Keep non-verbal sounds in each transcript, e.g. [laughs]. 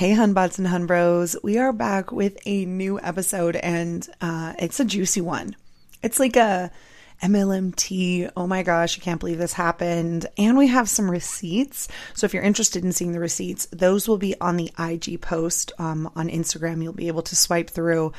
Hey, Hunbots and Hunbros. We are back with a new episode, and uh, it's a juicy one. It's like a MLMT. Oh my gosh, I can't believe this happened. And we have some receipts. So if you're interested in seeing the receipts, those will be on the IG post um, on Instagram. You'll be able to swipe through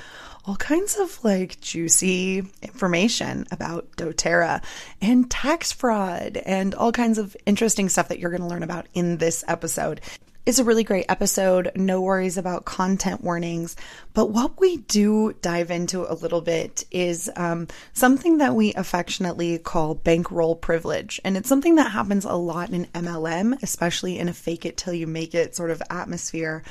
all kinds of like juicy information about doTERRA and tax fraud and all kinds of interesting stuff that you're going to learn about in this episode. It's a really great episode. No worries about content warnings. But what we do dive into a little bit is um, something that we affectionately call bankroll privilege. And it's something that happens a lot in MLM, especially in a fake it till you make it sort of atmosphere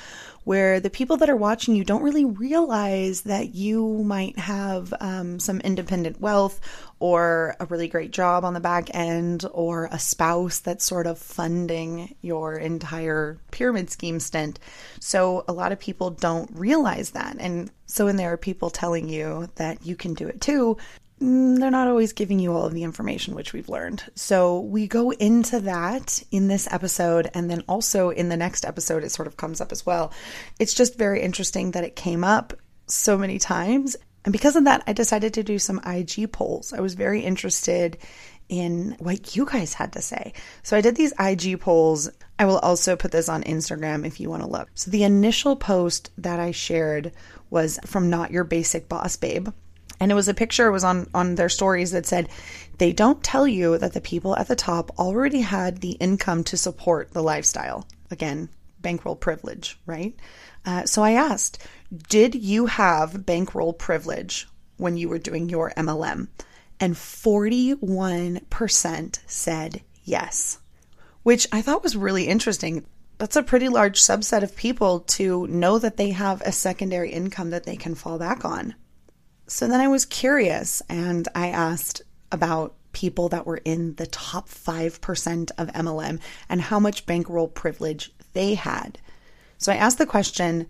where the people that are watching you don't really realize that you might have um, some independent wealth or a really great job on the back end or a spouse that's sort of funding your entire pyramid scheme stint. So a lot of people don't realize that. And so when there are people telling you that you can do it too, Mm, they're not always giving you all of the information, which we've learned. So we go into that in this episode, and then also in the next episode, it sort of comes up as well. It's just very interesting that it came up so many times. And because of that, I decided to do some IG polls. I was very interested in what you guys had to say. So I did these IG polls. I will also put this on Instagram if you want to look. So the initial post that I shared was from Not Your Basic Boss Babe and it was a picture it was on on their stories that said they don't tell you that the people at the top already had the income to support the lifestyle. Again bankroll privilege right? Uh, so i asked did you have bankroll privilege when you were doing your mlm and 41% said yes which i thought was really interesting. That's a pretty large subset of people to know that they have a secondary income that they can fall back on so then I was curious and I asked about people that were in the top 5% of MLM and how much bankroll privilege they had. So I asked the question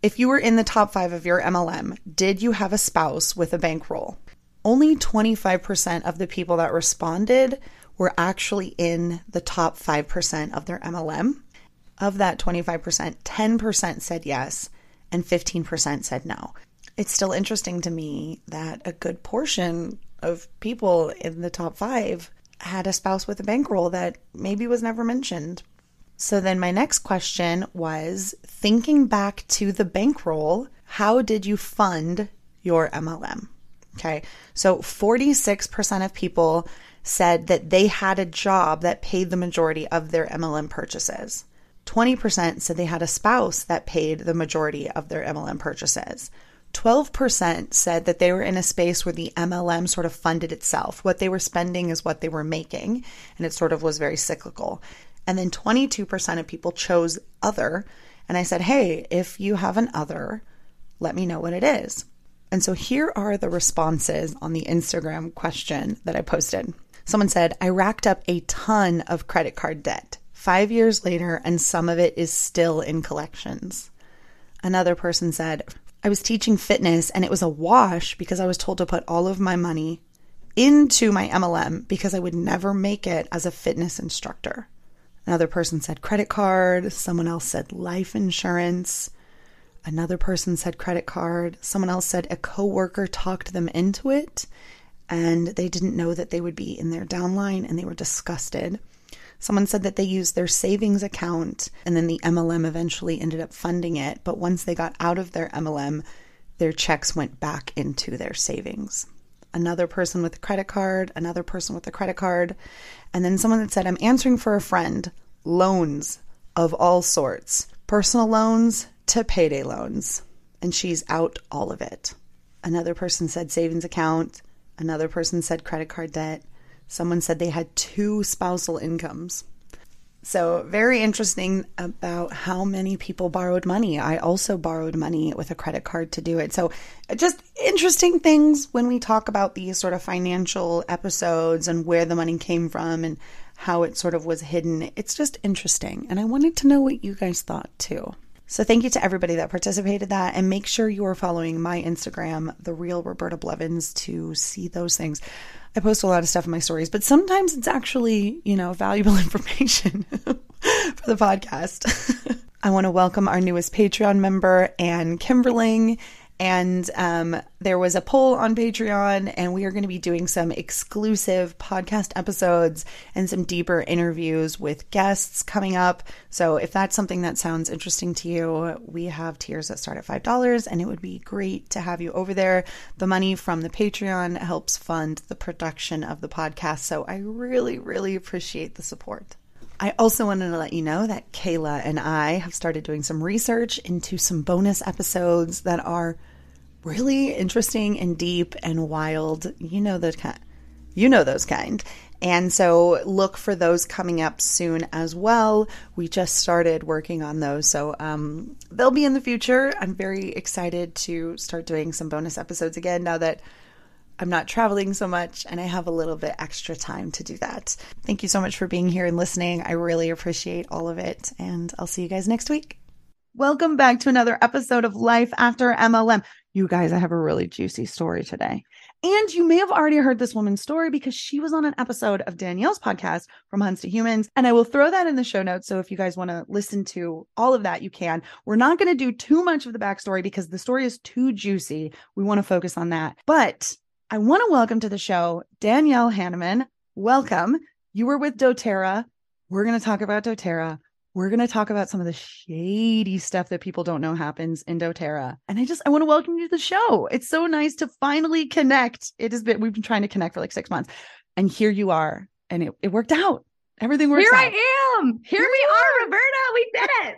if you were in the top five of your MLM, did you have a spouse with a bankroll? Only 25% of the people that responded were actually in the top 5% of their MLM. Of that 25%, 10% said yes and 15% said no it's still interesting to me that a good portion of people in the top five had a spouse with a bankroll that maybe was never mentioned. So then my next question was thinking back to the bankroll, how did you fund your MLM? Okay. So 46% of people said that they had a job that paid the majority of their MLM purchases. 20% said they had a spouse that paid the majority of their MLM purchases. 12% said that they were in a space where the MLM sort of funded itself. What they were spending is what they were making, and it sort of was very cyclical. And then 22% of people chose other. And I said, hey, if you have an other, let me know what it is. And so here are the responses on the Instagram question that I posted. Someone said, I racked up a ton of credit card debt five years later, and some of it is still in collections. Another person said, I was teaching fitness and it was a wash because I was told to put all of my money into my MLM because I would never make it as a fitness instructor. Another person said credit card. Someone else said life insurance. Another person said credit card. Someone else said a coworker talked them into it and they didn't know that they would be in their downline and they were disgusted. Someone said that they used their savings account and then the MLM eventually ended up funding it. But once they got out of their MLM, their checks went back into their savings. Another person with a credit card, another person with a credit card, and then someone that said, I'm answering for a friend, loans of all sorts, personal loans to payday loans. And she's out all of it. Another person said savings account. Another person said credit card debt. Someone said they had two spousal incomes. So, very interesting about how many people borrowed money. I also borrowed money with a credit card to do it. So, just interesting things when we talk about these sort of financial episodes and where the money came from and how it sort of was hidden. It's just interesting. And I wanted to know what you guys thought too. So thank you to everybody that participated that and make sure you are following my Instagram, the real Roberta Blevins to see those things. I post a lot of stuff in my stories, but sometimes it's actually, you know, valuable [laughs] information for the podcast. [laughs] I want to welcome our newest Patreon member, Anne Kimberling. And um, there was a poll on Patreon, and we are going to be doing some exclusive podcast episodes and some deeper interviews with guests coming up. So, if that's something that sounds interesting to you, we have tiers that start at $5, and it would be great to have you over there. The money from the Patreon helps fund the production of the podcast. So, I really, really appreciate the support. I also wanted to let you know that Kayla and I have started doing some research into some bonus episodes that are really interesting and deep and wild. You know the kind. You know those kind. And so look for those coming up soon as well. We just started working on those. So um, they'll be in the future. I'm very excited to start doing some bonus episodes again now that I'm not traveling so much and I have a little bit extra time to do that. Thank you so much for being here and listening. I really appreciate all of it. And I'll see you guys next week. Welcome back to another episode of Life After MLM. You guys, I have a really juicy story today. And you may have already heard this woman's story because she was on an episode of Danielle's podcast from Hunts to Humans. And I will throw that in the show notes. So if you guys want to listen to all of that, you can. We're not going to do too much of the backstory because the story is too juicy. We want to focus on that. But I want to welcome to the show Danielle Hanneman. Welcome. You were with doTERRA. We're going to talk about doTERRA we're going to talk about some of the shady stuff that people don't know happens in doTERRA. And I just, I want to welcome you to the show. It's so nice to finally connect. It has been, we've been trying to connect for like six months. And here you are. And it, it worked out. Everything worked Here out. I am. Here, here we are, Roberta. We did it.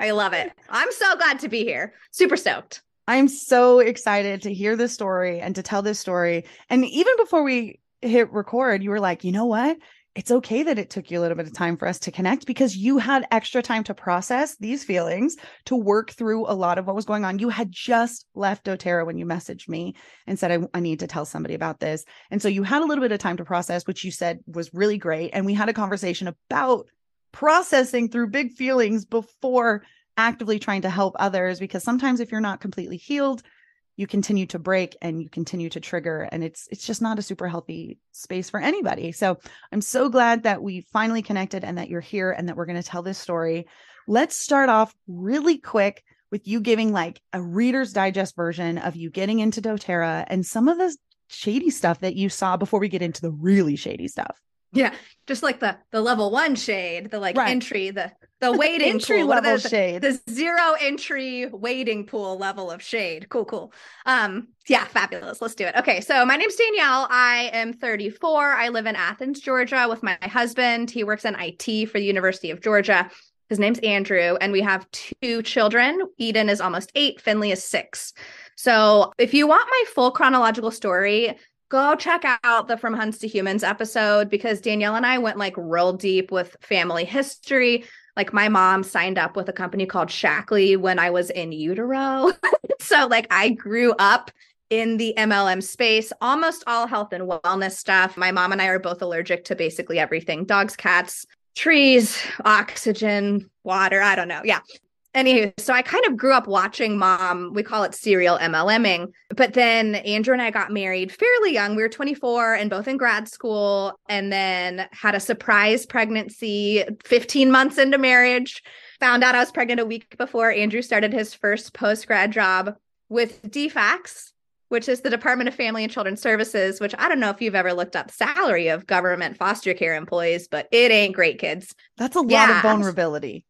I love it. I'm so glad to be here. Super stoked. I'm so excited to hear this story and to tell this story. And even before we hit record, you were like, you know what? it's okay that it took you a little bit of time for us to connect because you had extra time to process these feelings, to work through a lot of what was going on. You had just left doTERRA when you messaged me and said, I, I, need to tell somebody about this. And so you had a little bit of time to process, which you said was really great. And we had a conversation about processing through big feelings before actively trying to help others because sometimes if you're not completely healed, you continue to break and you continue to trigger and it's it's just not a super healthy space for anybody. So i'm so glad that we finally connected and that you're here and that we're going to tell this story. Let's start off really quick with you giving like a reader's digest version of you getting into doterra and some of the shady stuff that you saw before we get into the really shady stuff yeah, just like the the level one shade, the like right. entry, the the waiting entry pool. level the, shade, the zero entry waiting pool level of shade. Cool, cool. Um, yeah, fabulous. Let's do it. Okay, so my name's Danielle. I am 34. I live in Athens, Georgia, with my husband. He works in IT for the University of Georgia. His name's Andrew, and we have two children. Eden is almost eight. Finley is six. So, if you want my full chronological story, go check out the From Huns to Humans episode because Danielle and I went like real deep with family history. Like my mom signed up with a company called Shaklee when I was in utero. [laughs] so like I grew up in the MLM space, almost all health and wellness stuff. My mom and I are both allergic to basically everything dogs, cats, trees, oxygen, water. I don't know. Yeah anywho, so I kind of grew up watching mom, we call it serial MLMing. But then Andrew and I got married fairly young. We were 24 and both in grad school, and then had a surprise pregnancy 15 months into marriage. Found out I was pregnant a week before Andrew started his first post grad job with DFACS, which is the Department of Family and Children Services, which I don't know if you've ever looked up salary of government foster care employees, but it ain't great, kids. That's a lot yeah. of vulnerability.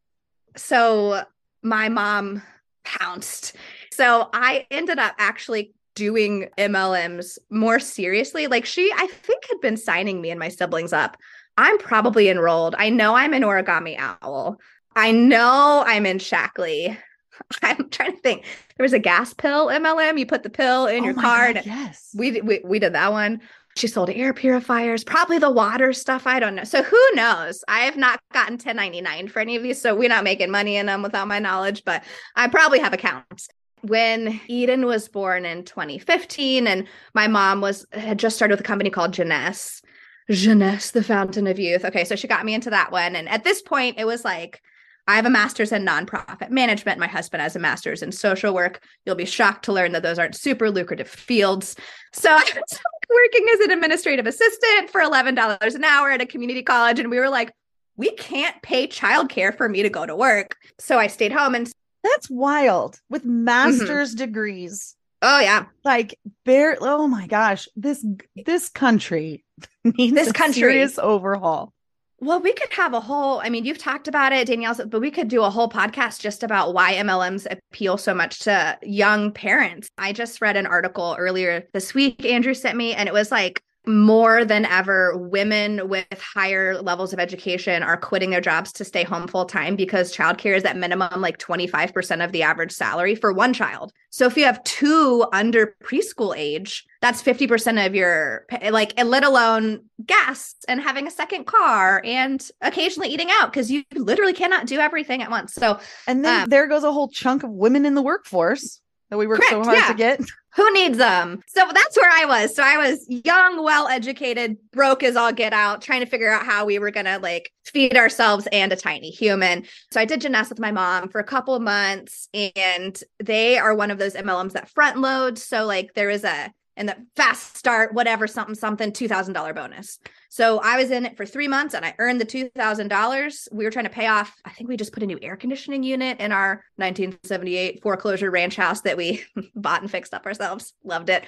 So my mom pounced. So I ended up actually doing MLMs more seriously. Like she, I think, had been signing me and my siblings up. I'm probably enrolled. I know I'm in Origami Owl. I know I'm in Shaklee. [laughs] I'm trying to think. There was a gas pill MLM. You put the pill in oh your card. God, yes. We, we we did that one. She sold air purifiers, probably the water stuff. I don't know. So who knows? I have not gotten 1099 for any of these. So we're not making money in them without my knowledge, but I probably have accounts when Eden was born in 2015 and my mom was had just started with a company called Jeunesse. Jeunesse, the fountain of youth. Okay, so she got me into that one. And at this point, it was like, I have a master's in nonprofit management. My husband has a master's in social work. You'll be shocked to learn that those aren't super lucrative fields. So [laughs] I was working as an administrative assistant for $11 an hour at a community college. And we were like, we can't pay childcare for me to go to work. So I stayed home and that's wild with mm-hmm. master's mm-hmm. degrees. Oh yeah. Like bare oh my gosh, this this country [laughs] needs this country. serious overhaul. Well, we could have a whole, I mean, you've talked about it, Danielle, but we could do a whole podcast just about why MLMs appeal so much to young parents. I just read an article earlier this week Andrew sent me, and it was like more than ever, women with higher levels of education are quitting their jobs to stay home full time because childcare is at minimum like 25% of the average salary for one child. So if you have two under preschool age, that's 50% of your, like, let alone gas and having a second car and occasionally eating out because you literally cannot do everything at once. So, and then um, there goes a whole chunk of women in the workforce that we work correct, so hard yeah. to get. Who needs them? So that's where I was. So I was young, well educated, broke as all get out, trying to figure out how we were going to like feed ourselves and a tiny human. So I did Jeunesse with my mom for a couple of months, and they are one of those MLMs that front load. So like there is a and the fast start, whatever, something, something, $2,000 bonus. So I was in it for three months and I earned the $2,000. We were trying to pay off, I think we just put a new air conditioning unit in our 1978 foreclosure ranch house that we [laughs] bought and fixed up ourselves. Loved it.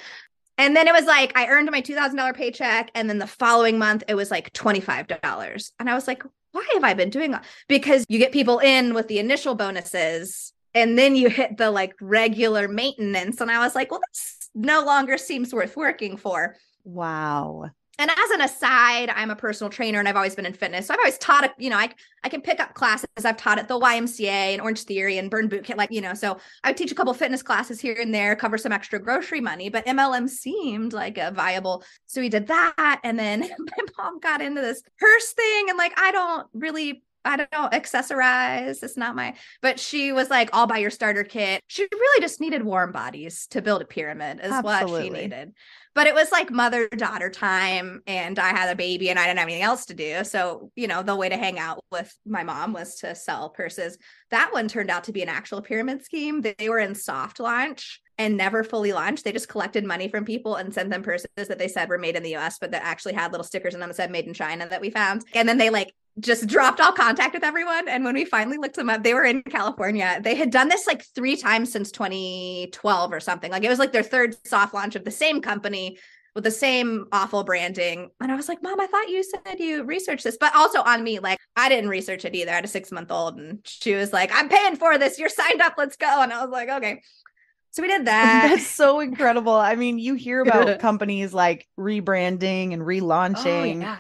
And then it was like, I earned my $2,000 paycheck. And then the following month, it was like $25. And I was like, why have I been doing that? Because you get people in with the initial bonuses and then you hit the like regular maintenance. And I was like, well, that's no longer seems worth working for. Wow. And as an aside, I'm a personal trainer and I've always been in fitness. So I've always taught you know, I I can pick up classes. I've taught at the YMCA and Orange Theory and Burn Bootcamp, like, you know, so I teach a couple fitness classes here and there, cover some extra grocery money, but MLM seemed like a viable. So we did that. And then [laughs] my mom got into this purse thing and like, I don't really I don't know, accessorize. It's not my, but she was like, all buy your starter kit. She really just needed warm bodies to build a pyramid, is Absolutely. what she needed. But it was like mother daughter time, and I had a baby and I didn't have anything else to do. So, you know, the way to hang out with my mom was to sell purses. That one turned out to be an actual pyramid scheme. They were in soft launch and never fully launched. They just collected money from people and sent them purses that they said were made in the US, but that actually had little stickers in them that said made in China that we found. And then they like just dropped all contact with everyone. And when we finally looked them up, they were in California. They had done this like three times since 2012 or something. Like it was like their third soft launch of the same company with the same awful branding. And I was like, Mom, I thought you said you researched this, but also on me, like I didn't research it either. I had a six month old and she was like, I'm paying for this. You're signed up. Let's go. And I was like, okay. So we did [laughs] that. That's so incredible. I mean, you hear about [laughs] companies like rebranding and relaunching. Oh, yeah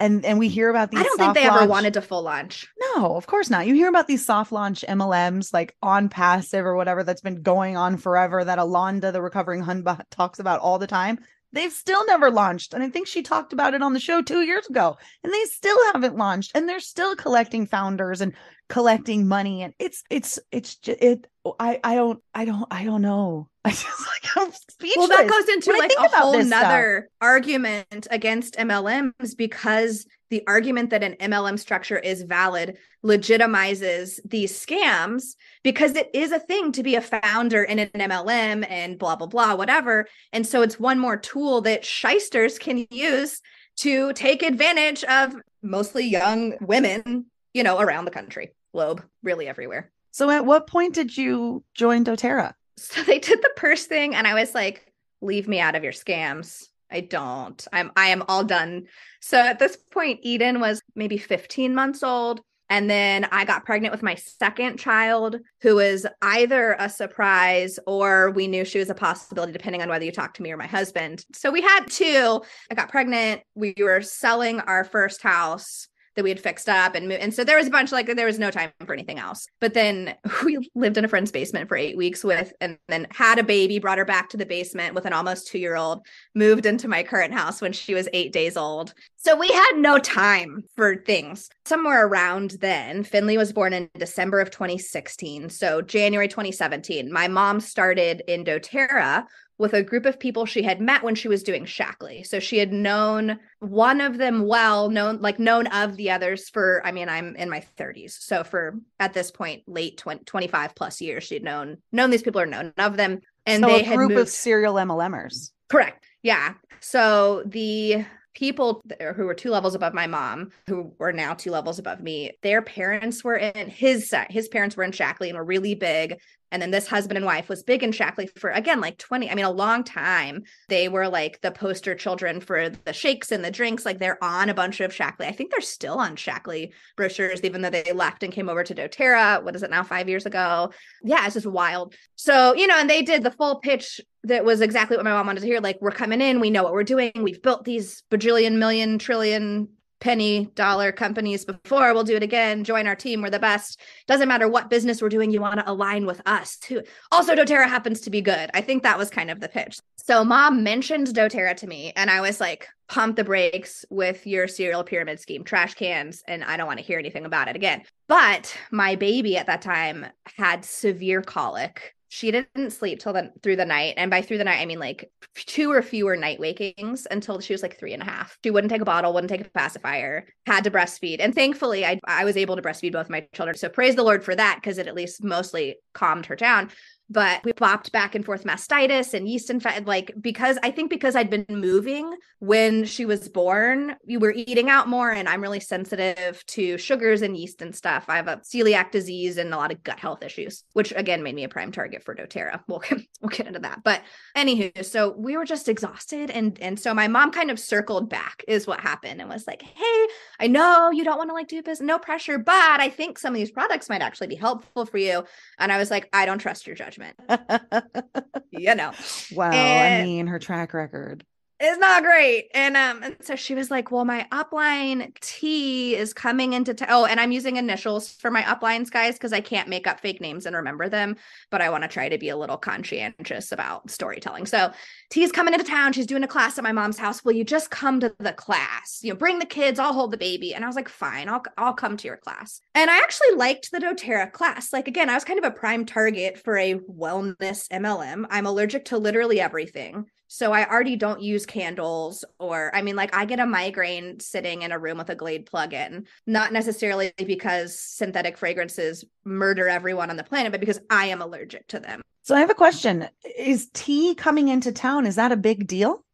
and and we mm. hear about these. I don't think they launch... ever wanted to full launch. No, of course not. You hear about these soft launch MLMs like OnPassive or whatever that's been going on forever that Alonda, the recovering Hunba, [laughs] talks about all the time. They've still never launched, and I think she talked about it on the show two years ago, and they still haven't launched, and they're still collecting founders and collecting money, and it's it's it's just, it. I I don't I don't I don't know. [laughs] I just like I'm speechless. Well, that goes into like a whole nother stuff. argument against MLMs because the argument that an MLM structure is valid legitimizes these scams because it is a thing to be a founder in an MLM and blah blah blah whatever. And so it's one more tool that shysters can use to take advantage of mostly young women, you know, around the country, globe, really everywhere. So at what point did you join doTERRA? So they did the purse thing and I was like, leave me out of your scams. I don't. I'm I am all done. So at this point, Eden was maybe 15 months old. And then I got pregnant with my second child, who was either a surprise or we knew she was a possibility, depending on whether you talked to me or my husband. So we had two. I got pregnant. We were selling our first house that we had fixed up and and so there was a bunch like there was no time for anything else. But then [laughs] we lived in a friend's basement for eight weeks with and then had a baby, brought her back to the basement with an almost two year old, moved into my current house when she was eight days old. So we had no time for things. Somewhere around then, Finley was born in December of 2016. So January 2017, my mom started in doTERRA with a group of people she had met when she was doing Shaklee. So she had known one of them well, known like known of the others for I mean I'm in my 30s. So for at this point late 20, 25 plus years she'd known known these people or known of them and so they a had group moved... of serial MLMers. Correct. Yeah. So the people who were two levels above my mom, who were now two levels above me, their parents were in his side, his parents were in Shaklee and were really big. And then this husband and wife was big in Shaklee for again like 20, I mean, a long time. They were like the poster children for the shakes and the drinks. Like they're on a bunch of Shaklee. I think they're still on Shaklee brochures, even though they left and came over to doTERRA. What is it now? Five years ago. Yeah, it's just wild. So, you know, and they did the full pitch that was exactly what my mom wanted to hear. Like, we're coming in, we know what we're doing. We've built these bajillion, million, trillion penny dollar companies before. We'll do it again. Join our team. We're the best. Doesn't matter what business we're doing. You want to align with us too. Also, doTERRA happens to be good. I think that was kind of the pitch. So mom mentioned doTERRA to me and I was like, pump the brakes with your serial pyramid scheme, trash cans, and I don't want to hear anything about it again. But my baby at that time had severe colic she didn't sleep till the through the night. And by through the night i mean like two or fewer night wakings until she was like three and a half. She wouldn't take a bottle wouldn't take a pacifier had to breastfeed. And thankfully i, I was able to breastfeed both my children. So praise the lord for that because it at least mostly calmed her down but we popped back and forth mastitis and yeast infection like because i think because i'd been moving when she was born we were eating out more and i'm really sensitive to sugars and yeast and stuff. I have a celiac disease and a lot of gut health issues which again made me a prime target for doterra. [laughs] We'll, we'll get into that. But anywho so we were just exhausted and and so my mom kind of circled back is what happened and was like hey i know you don't want to like do business no pressure but i think some of these products might actually be helpful for you. And i was like i don't trust your judgment [laughs] you know. Wow. And I mean, her track record is not great. And um, and so she was like, Well, my upline T is coming into town. Oh, and I'm using initials for my uplines, guys, because I can't make up fake names and remember them, but I want to try to be a little conscientious about storytelling. So T is coming into town. She's doing a class at my mom's house. Will you just come to the class? You know, bring the kids, I'll hold the baby. And I was like, fine, I'll I'll come to your class. And I actually liked the doTERRA class. Like again, I was kind of a prime target for a wellness MLM. I'm allergic to literally everything. So I already don't use candles or I mean like I get a migraine sitting in a room with a Glade plug-in, not necessarily because synthetic fragrances murder everyone on the planet, but because I am allergic to them. So I have a question. Is T coming into town is that a big deal?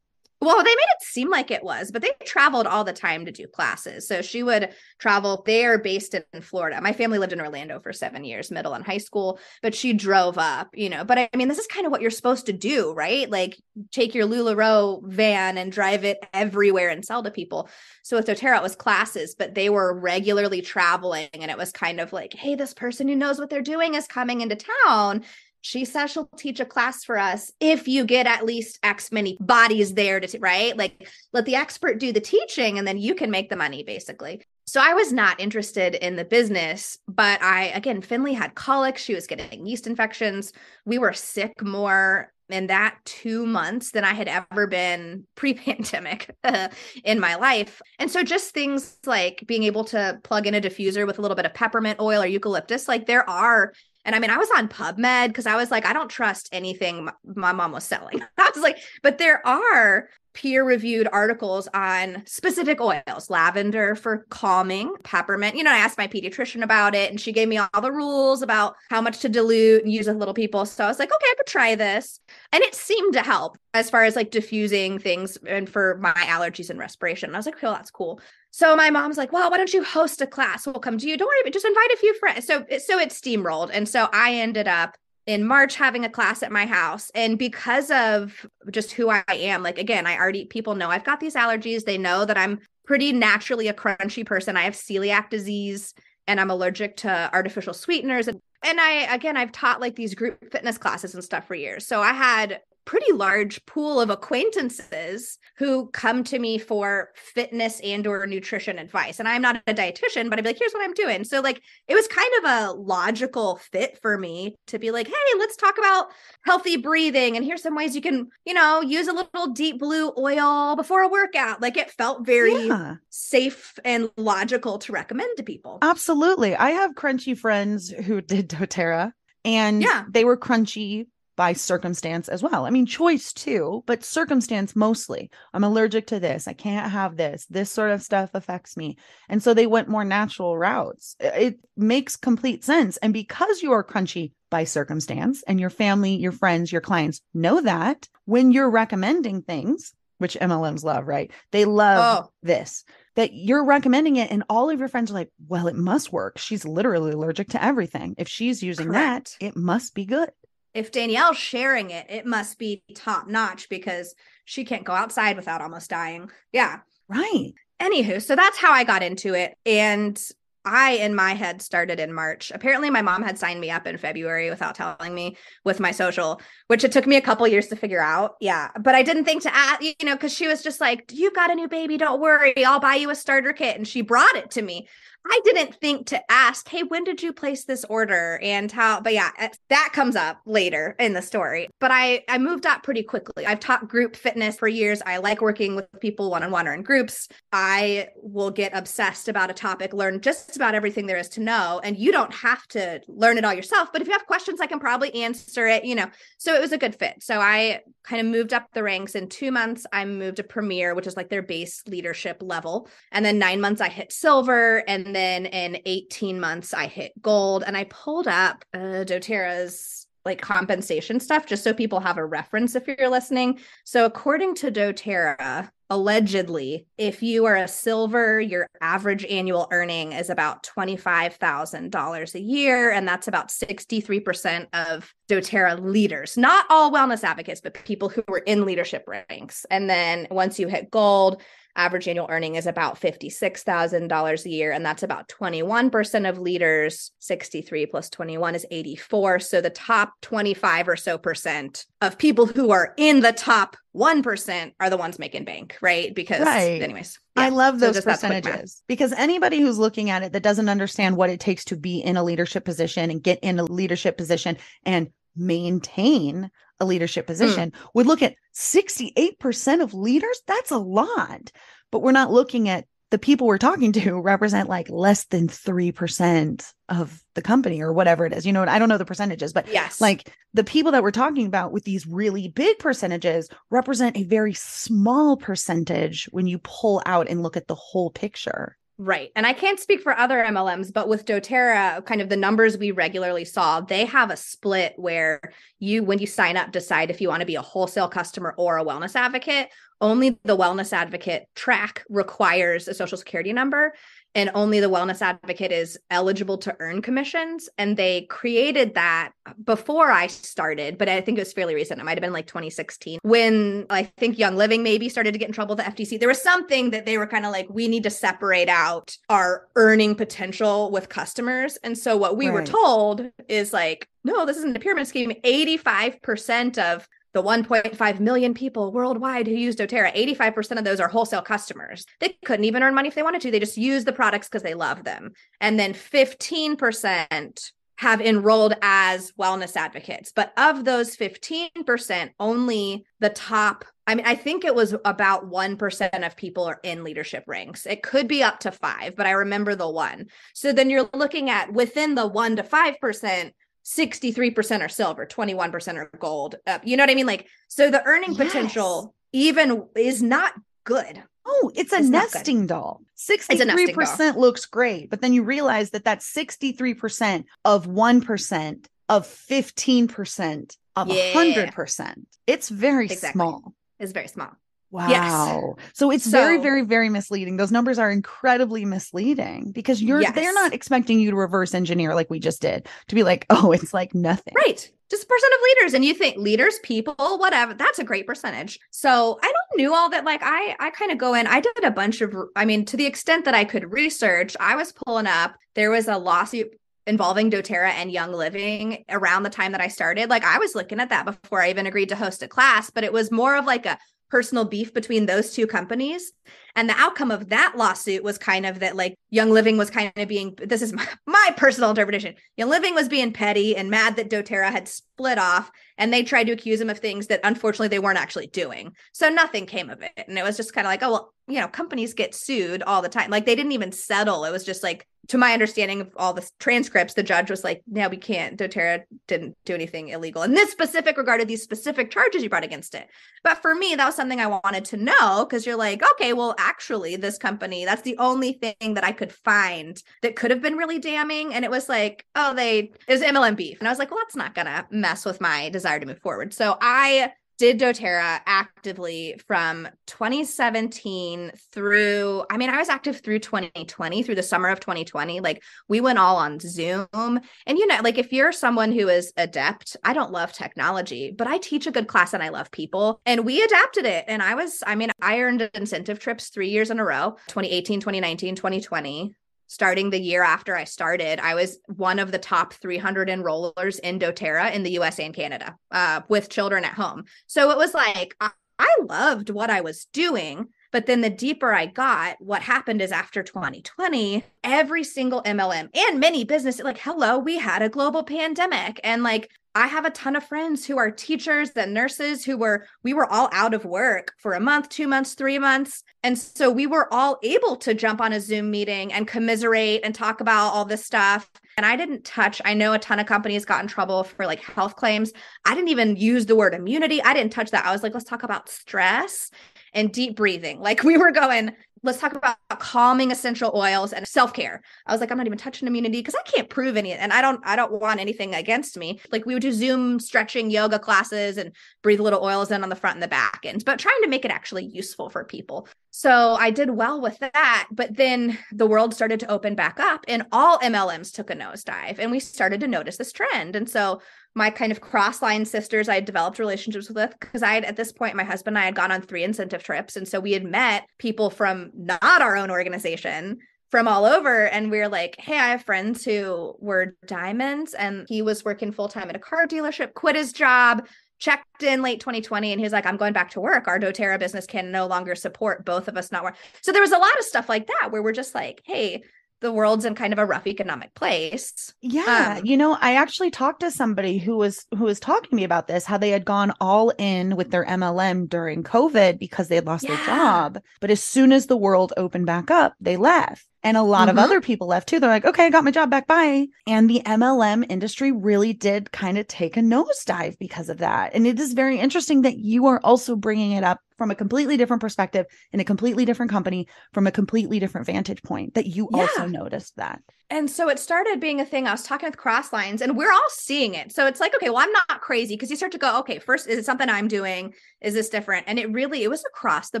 Well, they made it seem like it was, but they traveled all the time to do classes. So she would travel. They are based in Florida. My family lived in Orlando for seven years, middle and high school, but she drove up, you know. But I mean, this is kind of what you're supposed to do, right? Like take your LuLaRoe van and drive it everywhere and sell to people. So with doTERRA, it was classes, but they were regularly traveling. And it was kind of like, hey, this person who knows what they're doing is coming into town she says she'll teach a class for us if you get at least X many bodies there to, right? Like let the expert do the teaching and then you can make the money basically. So I was not interested in the business, but I, again, Finley had colic. She was getting yeast infections. We were sick more in that two months than I had ever been [laughs] pre pandemic [laughs] in my life. And so just things like being able to plug in a diffuser with a little bit of peppermint oil or eucalyptus, like there are and I mean, I was on PubMed because I was like, I don't trust anything my mom was selling. [laughs] I was like, but there are peer reviewed articles on specific oils lavender for calming peppermint. You know i asked my pediatrician about it and she gave me all the rules about how much to dilute and use with little people. So i was like okay i could try this. And it seemed to help as far as like diffusing things and for my allergies and respiration. I was like oh that's cool so my mom's like, well, why don't you host a class? We'll come to you. Don't worry, but just invite a few friends. So so it steamrolled. And so I ended up in March having a class at my house. And because of just who I am, like again, I already people know I've got these allergies. They know that I'm pretty naturally a crunchy person. I have celiac disease and I'm allergic to artificial sweeteners. And, and I again I've taught like these group fitness classes and stuff for years. So I had pretty large pool of acquaintances who come to me for fitness and or nutrition advice. And I'm not a dietitian, but I'd be like, here's what I'm doing. So like it was kind of a logical fit for me to be like, hey, let's talk about healthy breathing. And here's some ways you can, you know, use a little deep blue oil before a workout. Like it felt very yeah. safe and logical to recommend to people. Absolutely. I have crunchy friends who did doTERRA and yeah. they were crunchy by circumstance as well. I mean, choice too, but circumstance mostly. I'm allergic to this. I can't have this. This sort of stuff affects me. And so they went more natural routes. It makes complete sense. And because you are crunchy by circumstance and your family, your friends, your clients know that when you're recommending things, which MLMs love, right? They love oh. this that you're recommending it and all of your friends are like, well, it must work. She's literally allergic to everything. If she's using Correct. that, it must be good. If Danielle's sharing it, it must be top notch because she can't go outside without almost dying. Yeah. Right. Anywho, so that's how I got into it. And I, in my head, started in March. Apparently, my mom had signed me up in February without telling me with my social, which it took me a couple years to figure out. Yeah. But I didn't think to ask, you know, because she was just like, You've got a new baby. Don't worry. I'll buy you a starter kit. And she brought it to me. I didn't think to ask, hey, when did you place this order and how? But yeah, eh, that comes up later in the story. But I I moved up pretty quickly. I've taught group fitness for years. I like working with people one on one or in groups. I will get obsessed about a topic, learn just about everything there is to know, and you don't have to learn it all yourself. But if you have questions, I can probably answer it. You know, so it was a good fit. So I kind of moved up the ranks. In two months, I moved to Premier, which is like their base leadership level, and then nine months I hit silver, and then in 18 months I hit gold and I pulled up uh, doTERRA's like compensation stuff just so people have a reference if you're listening. So according to doTERRA, allegedly, if you are a silver, your average annual earning is about $25,000 a year and that's about 63% of doTERRA leaders. Not all wellness advocates, but people who are in leadership ranks. And then once you hit gold, average annual earning is about $56,000 a year. And that's about 21% of leaders. 63 plus 21 is 84. So the top 25 or so percent of people who are in the top 1% are the ones making bank, right? Because, right. anyways, yeah. I love those so percentages because anybody who's looking at it that doesn't understand what it takes to be in a leadership position and get in a leadership position and maintain a leadership hmm. position mm. would look at 68% of leaders. That's a lot. But we're not looking at the people we're talking to [laughs] represent like less than 3% of the company or whatever it is. You know, I don't know the percentages, but yes, like the people that we're talking about with these really big percentages represent a very small percentage when you pull out and look at the whole picture. Right. And I can't speak for other MLMs, but with doTERRA, kind of the numbers we regularly saw, they have a split where you, when you sign up, decide if you want to be a wholesale customer or a wellness advocate. Only the wellness advocate track requires a social security number and only the wellness advocate is eligible to earn commissions. And they created that before i started but i think it was fairly recent. It might have been like 2016 when i think young living maybe started to get in trouble with the ftc there was something that they were kind of like we need to separate out our earning potential with customers. And so what we right. were told is like no this isn't a pyramid scheme. 85% of the 1.5 million people worldwide who use doTERRA, 85% of those are wholesale customers. They couldn't even earn money if they wanted to. They just use the products because they love them. And then 15% have enrolled as wellness advocates. But of those 15%, only the top, I mean, I think it was about 1% of people are in leadership ranks. It could be up to five, but I remember the one. So then you're looking at within the one to 5%, 63% are silver, 21% are gold. Uh, you know what I mean? Like, so the earning yes. potential even is not good. Oh, it's a it's nesting doll. 63% looks great, but then you realize that that's 63% of 1% of 15% of yeah. 100%. It's very exactly. small. It's very small. Wow. Yes. So it's so, very, very, very misleading. Those numbers are incredibly misleading because you're yes. they're not expecting you to reverse engineer like we just did to be like, oh, it's like nothing. Right. Just a percent of leaders. And you think leaders, people, whatever, that's a great percentage. So I don't knew all that. Like I I kind of go in, I did a bunch of I mean, to the extent that I could research, I was pulling up, there was a lawsuit involving doterra and young living around the time that i started like i was looking at that before i even agreed to host a class but it was more of like a personal beef between those two companies and the outcome of that lawsuit was kind of that like Young Living was kind of being this is [laughs] my, my, personal interpretation. Young Living was being petty and mad that doTERRA had split off and they tried to accuse him of things that unfortunately they weren't actually doing. So nothing came of it. And it was just kind of like, oh well, you know, companies get sued all the time. Like they didn't even settle. It was just like to my understanding of all the transcripts, the judge was like, "No, we can't. DoTerra didn't do anything illegal in this specific regarded these specific charges you brought against it." But for me, that was something I wanted to know because you're like, okay, well, actually, this company, that's the only thing that I could find that could have been really damning, and it was like, oh, they it was MLM beef, and I was like, well, that's not gonna mess with my desire to move forward. So I did doterra actively from 2017 through i mean i was active through 2020 through the summer of 2020 like we went all on zoom. And you know like if you're someone who is adept i don't love technology but i teach a good class and i love people. And we adapted it. And i was i mean i earned incentive trips three years in a row 2018 2019 2020 starting the year after I started, I was one of the top 300 enrollers in doTERRA in the US and Canada uh, with children at home. So it was like, I, I loved what I was doing. But then the deeper I got, what happened is after 2020, every single MLM and many businesses, like, hello, we had a global pandemic. And like, I have a ton of friends who are teachers, then nurses who were, we were all out of work for a month, two months, three months. And so we were all able to jump on a Zoom meeting and commiserate and talk about all this stuff. And I didn't touch, I know a ton of companies got in trouble for like health claims. I didn't even use the word immunity. I didn't touch that. I was like, let's talk about stress and deep breathing. Like we were going, let's talk about calming essential oils and self-care. I was like, I'm not even touching immunity because I can't prove any and I don't I don't want anything against me. Like we would do Zoom stretching yoga classes and breathe little oils in on the front and the back end, but trying to make it actually useful for people. So I did well with that. But then the world started to open back up and all MLMs took a nosedive and we started to notice this trend. And so my kind of cross line sisters I had developed relationships with because I had at this point my husband and I had gone on three incentive trips and so we had met people from not our own organization from all over and we are like hey I have friends who were diamonds and he was working full time at a car dealership quit his job checked in late 2020 and he's like i'm going back to work. Our doterra business can no longer support both of us not work so there was a lot of stuff like that where we're just like hey the world's in kind of a rough economic place. Yeah, um, you know, I actually talked to somebody who was who was talking to me about this, how they had gone all in with their MLM during COVID because they had lost yeah. their job, but as soon as the world opened back up, they left. And a lot mm-hmm. of other people left too. They're like, okay, I got my job back. Bye. And the MLM industry really did kind of take a nosedive because of that. And it is very interesting that you are also bringing it up from a completely different perspective in a completely different company from a completely different vantage point that you yeah. also noticed that. And so it started being a thing. I was talking with Crosslines and we're all seeing it. So it's like, okay, well, I'm not crazy because you start to go, okay, first, is it something I'm doing? Is this different? And it really, it was across the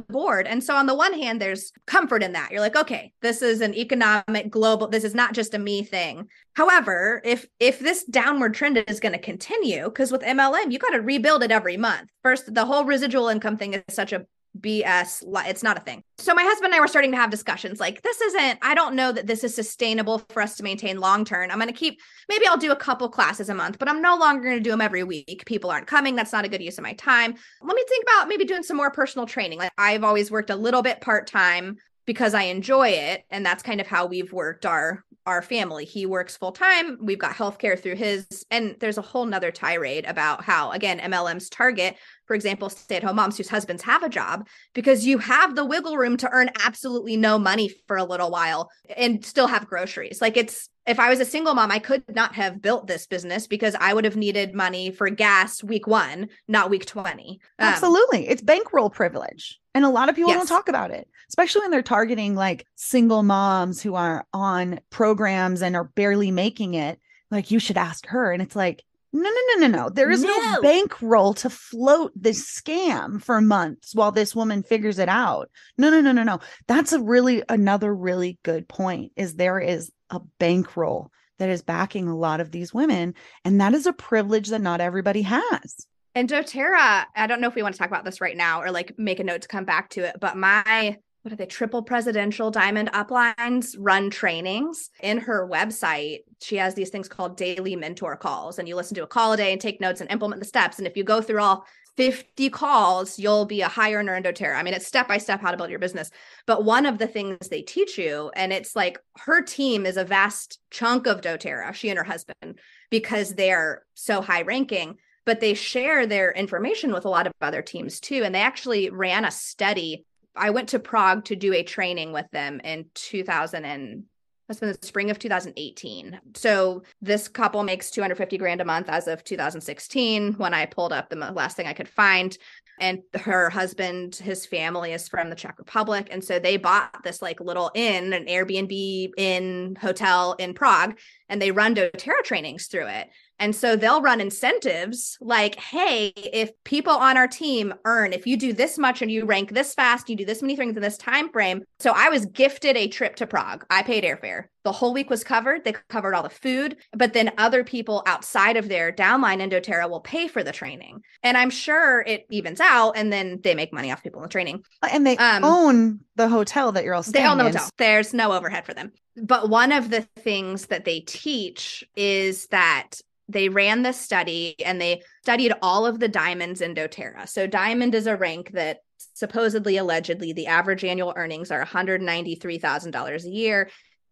board. And so on the one hand, there's comfort in that. You're like, okay, this is an economic global, this is not just a me thing. However, if if this downward trend is going to continue, because with MLM, you got to rebuild it every month. First, the whole residual income thing is such a BS. It's not a thing. So my husband and I were starting to have discussions like, this isn't, I don't know that this is sustainable for us to maintain long term. I'm going to keep, maybe I'll do a couple classes a month, but I'm no longer going to do them every week. People aren't coming. That's not a good use of my time. Let me think about maybe doing some more personal training. Like I've always worked a little bit part time because I enjoy it. And that's kind of how we've worked our our family. He works full time. We've got healthcare through his, and there's a whole nother tirade about how, again, MLM's target for example, stay at home moms whose husbands have a job, because you have the wiggle room to earn absolutely no money for a little while and still have groceries. Like it's, if I was a single mom, I could not have built this business because I would have needed money for gas week one, not week 20. Um, Absolutely. It's bankroll privilege. And a lot of people yes. don't talk about it, especially when they're targeting like single moms who are on programs and are barely making it. Like, you should ask her. And it's like, no, no, no, no, no. There is no. no bankroll to float this scam for months while this woman figures it out. No, no, no, no, no. That's a really another really good point is there is a bankroll that is backing a lot of these women. And that is a privilege that not everybody has. And doTERRA, I don't know if we want to talk about this right now or like make a note to come back to it, but my what are they triple presidential diamond uplines run trainings. In her website she has these things called daily mentor calls and you listen to a call a day and take notes and implement the steps. And if you go through all 50 calls you'll be a higher earner in doterra i mean it's step by step how to build your business. But one of the things they teach you and it's like her team is a vast chunk of doterra she and her husband because they're so high ranking but they share their information with a lot of other teams too. And they actually ran a study I went to Prague to do a training with them in 2000 and that's been the spring of 2018. So this couple makes 250 grand a month as of 2016 when I pulled up the last thing I could find. And her husband, his family is from the Czech Republic. And so they bought this like little inn, an Airbnb in hotel in Prague, and they run doTERRA trainings through it. And so they'll run incentives like, hey, if people on our team earn, if you do this much and you rank this fast, you do this many things in this time frame. So I was gifted a trip to Prague. I paid airfare. The whole week was covered. They covered all the food, but then other people outside of their downline in doTERRA will pay for the training. And I'm sure it evens out and then they make money off people in the training. And they um, own the hotel that you're all staying They own the in. hotel. There's no overhead for them. But one of the things that they teach is that they ran this study and they studied all of the diamonds in doterra. So diamond is a rank that supposedly allegedly the average annual earnings are $193000 a year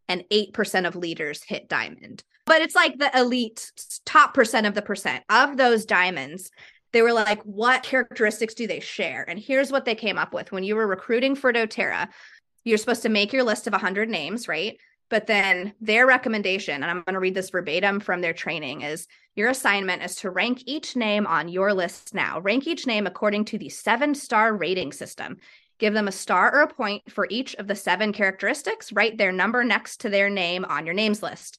and 8% of leaders hit diamond. But it's like the elite top percent of the percent of those diamonds they were like what characteristics do they share? And here's what they came up with. When you were recruiting for doterra you're supposed to make your list of 100 names right but then their recommendation, and I'm going to read this verbatim from their training, is your assignment is to rank each name on your list now. Rank each name according to the seven star rating system. Give them a star or a point for each of the seven characteristics. Write their number next to their name on your names list.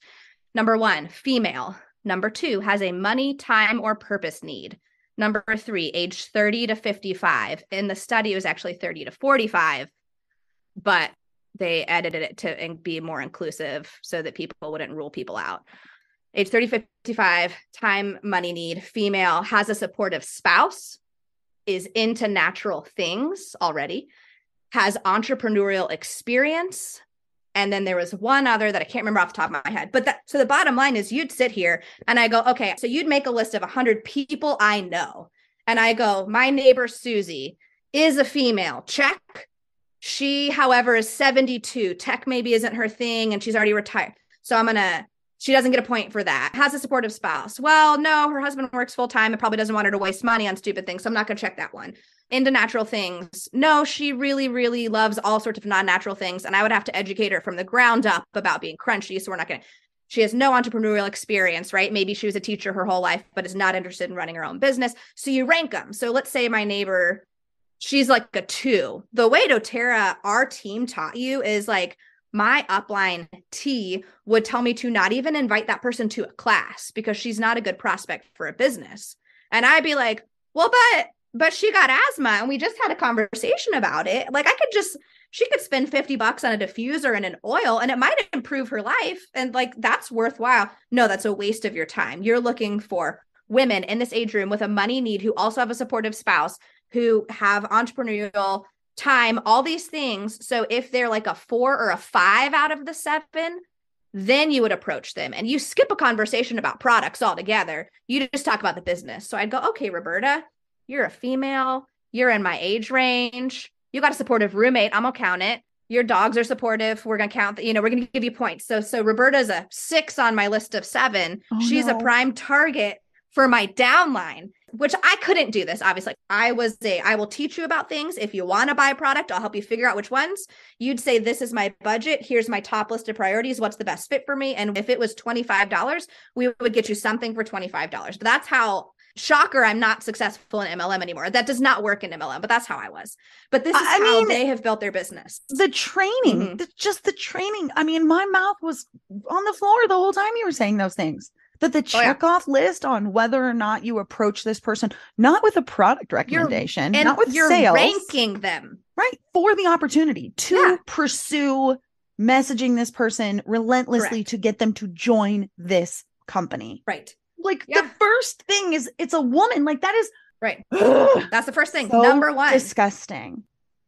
Number one, female. Number two, has a money, time, or purpose need. Number three, age 30 to 55. In the study, it was actually 30 to 45, but they edited it to be more inclusive so that people wouldn't rule people out. Age 30, 55, time, money need, female, has a supportive spouse, is into natural things already, has entrepreneurial experience. And then there was one other that I can't remember off the top of my head. But that, so the bottom line is you'd sit here and I go, okay, so you'd make a list of 100 people I know. And I go, my neighbor Susie is a female, check she, however, is 72. Tech maybe isn't her thing and she's already retired. So I'm going to, she doesn't get a point for that. Has a supportive spouse. Well, no, her husband works full time and probably doesn't want her to waste money on stupid things. So I'm not going to check that one. Into natural things. No, she really, really loves all sorts of non natural things. And I would have to educate her from the ground up about being crunchy. So we're not going to, she has no entrepreneurial experience, right? Maybe she was a teacher her whole life, but is not interested in running her own business. So you rank them. So let's say my neighbor she's like a two. The way doTERRA, our team taught you is like my upline T would tell me to not even invite that person to a class because she's not a good prospect for a business. And I'd be like, well, but but she got asthma and we just had a conversation about it. Like I could just she could spend 50 bucks on a diffuser and an oil and it might improve her life and like that's worthwhile. No, that's a waste of your time. You're looking for women in this age room with a money need who also have a supportive spouse who have entrepreneurial time, all these things. So if they're like a four or a five out of the seven, then you would approach them and you skip a conversation about products altogether. You just talk about the business. So I'd go, okay, Roberta, you're a female, you're in my age range, you got a supportive roommate. I'm gonna count it. Your dogs are supportive. We're gonna count. You know, we're gonna give you points. So, so Roberta's a six on my list of seven. Oh, She's no. a prime target for my downline which I couldn't do this obviously. I was a I will teach you about things. If you want to buy a product, I'll help you figure out which ones. You'd say this is my budget, here's my top list of priorities, what's the best fit for me and if it was $25, we would get you something for $25. But that's how shocker I'm not successful in MLM anymore. That does not work in MLM, but that's how I was. But this is I how mean, they have built their business. The training, mm-hmm. the, just the training. I mean, my mouth was on the floor the whole time you were saying those things that the check off oh, yeah. list on whether or not you approach this person, not with a product recommendation, not with you're sales, ranking them right for the opportunity to yeah. pursue messaging this person relentlessly Correct. to get them to join this company. Right. Like yeah. the first thing is it's a woman. Like that is right. [gasps] That's the first thing. So Number one. Disgusting.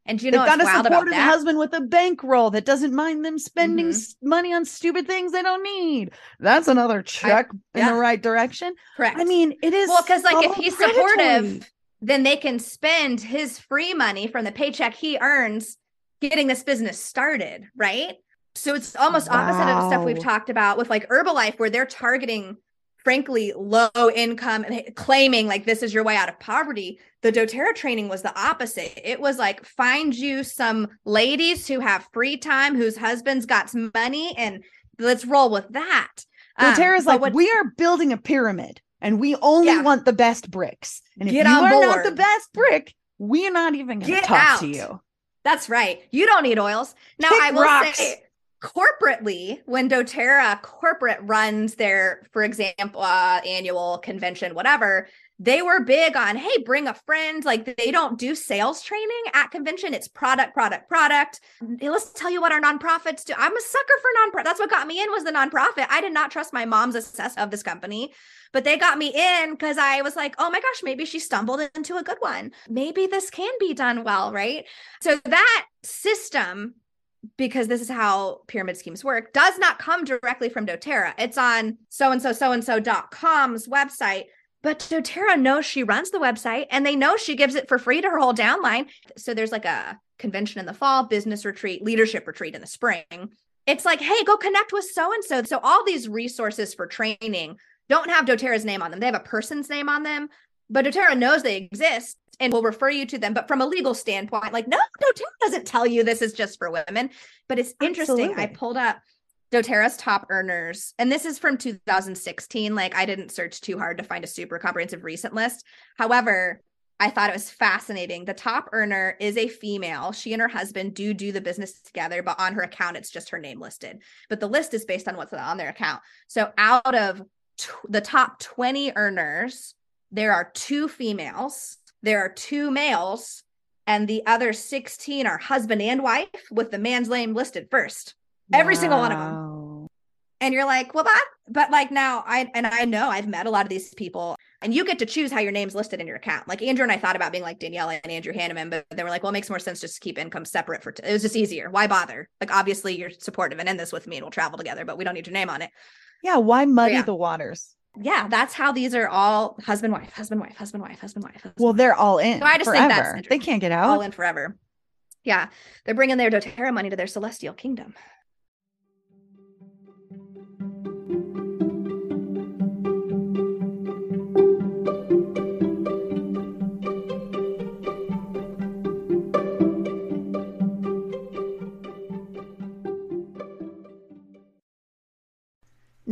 And you know They've got what's to wild support about a supportive husband with a bankroll that doesn't mind them spending Mhm. money on stupid things they don't need. That's another check in yeah. the right direction. Correct. I mean, it is well, because like if he's predatory. supportive, then they can spend his free money from the paycheck he earns getting this business started, right? So it's almost opposite of stuff we've talked about with like Herbalife, where they're targeting, frankly, low income and claiming like this is your way out of poverty. The doTERRA training was the opposite. It was like find you some ladies who have free time, whose husbands got some money, and let's roll with that. Um, doTERRA's but like, what- we are building a pyramid and we only Yeah. want the best bricks. And if Get you are not the best brick, we're not even going to talk to you. That's right. You don't need oils. Now, I will rocks. say, corporately, when doTERRA corporate runs their, for example, uh, annual convention, whatever, they were big on, hey, bring a friend. Like they don't do sales training at convention. It's product, product, product. Let's tell you what our nonprofits do. I'm a sucker for nonprofit. That's what got me in was the nonprofit. I did not trust my mom's assess of this company, but they got me in because I was like, oh my gosh, maybe she stumbled into a good one. Maybe this can be done well, right? So that system, because this is how pyramid schemes work, does not come directly from doTERRA. It's on so and so, so and so.com's website. But doTERRA knows she runs the website and they know she gives it for free to her whole downline. So there's like a convention in the fall, business retreat, leadership retreat in the spring. It's like, hey, go connect with so and so. So all these resources for training don't have doTERRA's name on them. They have a person's name on them, but doTERRA knows they exist and we'll refer you to them. But from a legal standpoint, like, no, doTERRA doesn't tell you this is just for women. But it's interesting. I pulled up doTERRA's top earners, and this is from 2016. Like, I didn't search too hard to find a super comprehensive recent list. However, I thought it was fascinating. The top earner is a female. She and her husband do do the business together, but on her account, it's just her name listed. But the list is based on what's on their account. So out of t- the top 20 earners, there are two females, there are two males, and the other 16 are husband and wife with the man's name listed first. Every single one of them. And you're like, well, that, but like now I, and I know I've met a lot of these people and you get to choose how your name's listed in your account. Like Andrew and I thought about being like Danielle and Andrew Hanneman, but they were like, well, it makes more sense just to keep income separate for, t- it was just easier. Why bother? Like, obviously you're supportive and in this with me and we'll travel together, but we don't need your name on it. Yeah, why muddy yeah. the waters? Yeah. That's how these are all husband, wife, husband, wife, husband, wife, husband, wife. husband, Well, they're all in So I just think forever. that's they can't get out. all in forever. Yeah. They're bringing their doTERRA money to their celestial kingdom.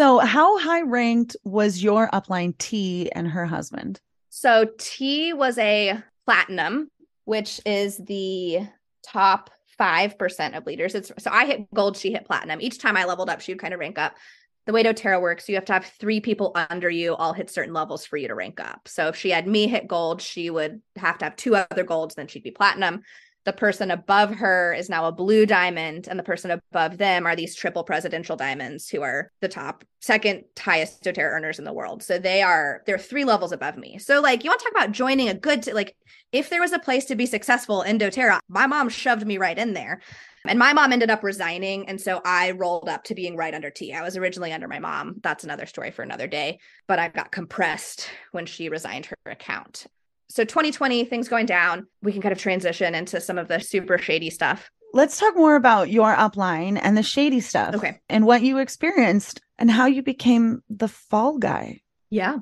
So, how high ranked was your upline T and her husband? So T was a platinum, which is the top 5% of leaders. It's so I hit gold, she hit platinum. Each time I leveled up, she would kind of rank up. The way doTERRA works, you have to have three people under you all hit certain levels for you to rank up. So if she had me hit gold, she would have to have two other golds, then she'd be platinum the person above her is now a blue diamond and the person above them are these triple presidential diamonds who are the top second highest doterra earners in the world. So they are they're three levels above me. So like you want to talk about joining a good t- like if there was a place to be successful in doterra my mom shoved me right in there. And my mom ended up resigning and so i rolled up to being right under t. I was originally under my mom. That's another story for another day. But i got compressed when she resigned her account so 2020 things going down we can kind of transition into some of the super shady stuff let's talk more about your upline and the shady stuff okay and what you experienced and how you became the fall guy yeah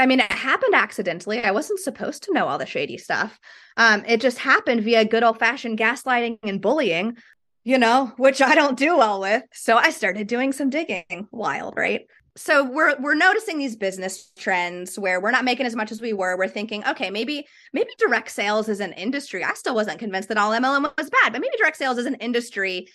I mean, it happened accidentally. I wasn't supposed to know all the shady stuff. Um, it just happened via good old fashioned gaslighting and bullying, you know, which I don't do well with. So I started doing some digging. Wild, right? So we're we're noticing these business trends where we're not making as much as we were. We're thinking, okay, maybe maybe direct sales is an industry. I still wasn't convinced that all MLM was bad, but maybe direct sales is an industry.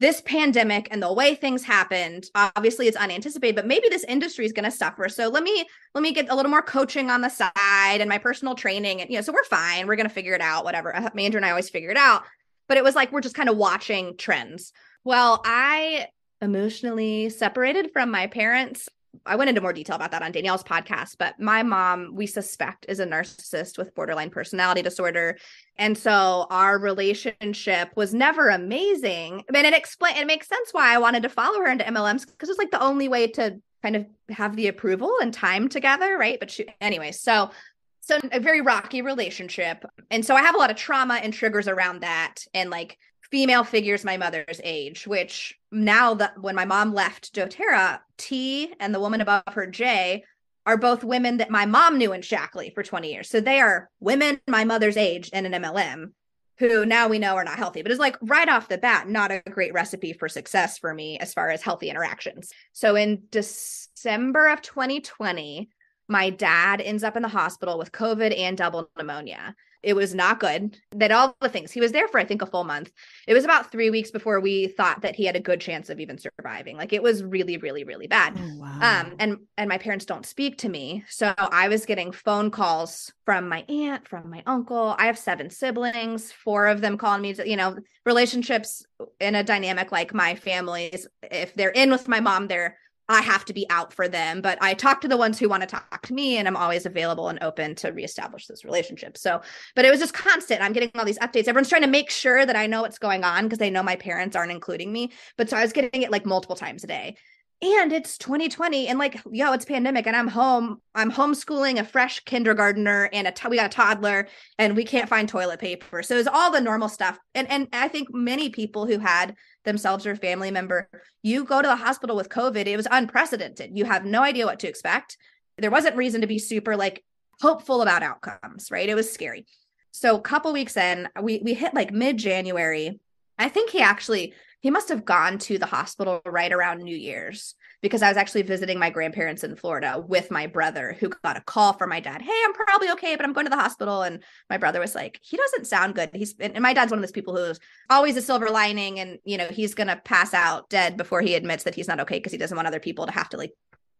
This pandemic and the way things happened, obviously it's unanticipated, but maybe this industry is going to suffer. So let me let me get a little more coaching on the side and my personal training, and you know, so we're fine. We're going to figure it out. Whatever. Uh, Andrew and I always figure it out, but it was like we're just kind of watching trends. Well, I emotionally separated from my parents. I went into more detail about that on Danielle's podcast, but my mom, we suspect, is a narcissist with borderline personality disorder. And so our relationship was never amazing. I mean, it explain it makes sense why I wanted to follow her into MLMs because it's like the only way to kind of have the approval and time together, right? But she anyway, so so a very rocky relationship. And so I have a lot of trauma and triggers around that and like female figures my mother's age, which now that when my mom left doTERRA, T and the woman above her, J, are both women that my mom knew in Shaklee for 20 years. So they are women my mother's age and an MLM who now we know are not healthy, but it's like right off the bat, not a great recipe for success for me as far as healthy interactions. So in December of 2020, my dad ends up in the hospital with COVID and double pneumonia. It was not good. That all the things. He was there for I think a full month. It was about 3 weeks before we thought that he had a good chance of even surviving. Like it was really really really bad. Oh, wow. Um and and my parents don't speak to me. So I was getting phone calls from my aunt, from my uncle. I have 7 siblings, four of them calling me to, you know, relationships in a dynamic like my family's if they're in with my mom, they're I have to be out for them, but I talk to the ones who want to talk to me and I'm always available and open to reestablish this relationship. So, but it was just constant. I'm getting all these updates. Everyone's trying to make sure that I know what's going on because they know my parents aren't including me. But so I was getting it like multiple times a day and it's 2020 and like yo it's pandemic and i'm home i'm homeschooling a fresh kindergartner and a t- we got a toddler and we can't find toilet paper. So it's all the normal stuff. And and i think many people who had themselves or family member you go to the hospital with covid it was unprecedented. You have no idea what to expect. There wasn't reason to be super like hopeful about outcomes right? It was scary. So a couple weeks in we we hit like mid january I think he actually he must have gone to the hospital right around New Year's because I was actually visiting my grandparents in Florida with my brother who got a call from my dad. Hey, I'm probably okay, but I'm going to the hospital. And my brother was like, he doesn't sound good. He's and my dad's one of those people who's always a silver lining and you know, he's gonna pass out dead before he admits that he's not okay because he doesn't want other people to have to like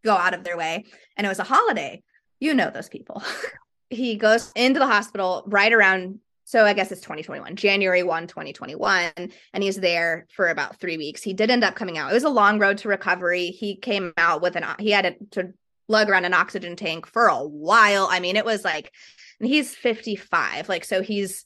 go out of their way. And it was a holiday. You know those people. [laughs] he goes into the hospital right around so I guess it's 2021, January 1, 2021. And he's there for about three weeks. He did end up coming out. It was a long road to recovery. He came out with an, he had to lug around an oxygen tank for a while. I mean, it was like, he's 55. Like, so he's,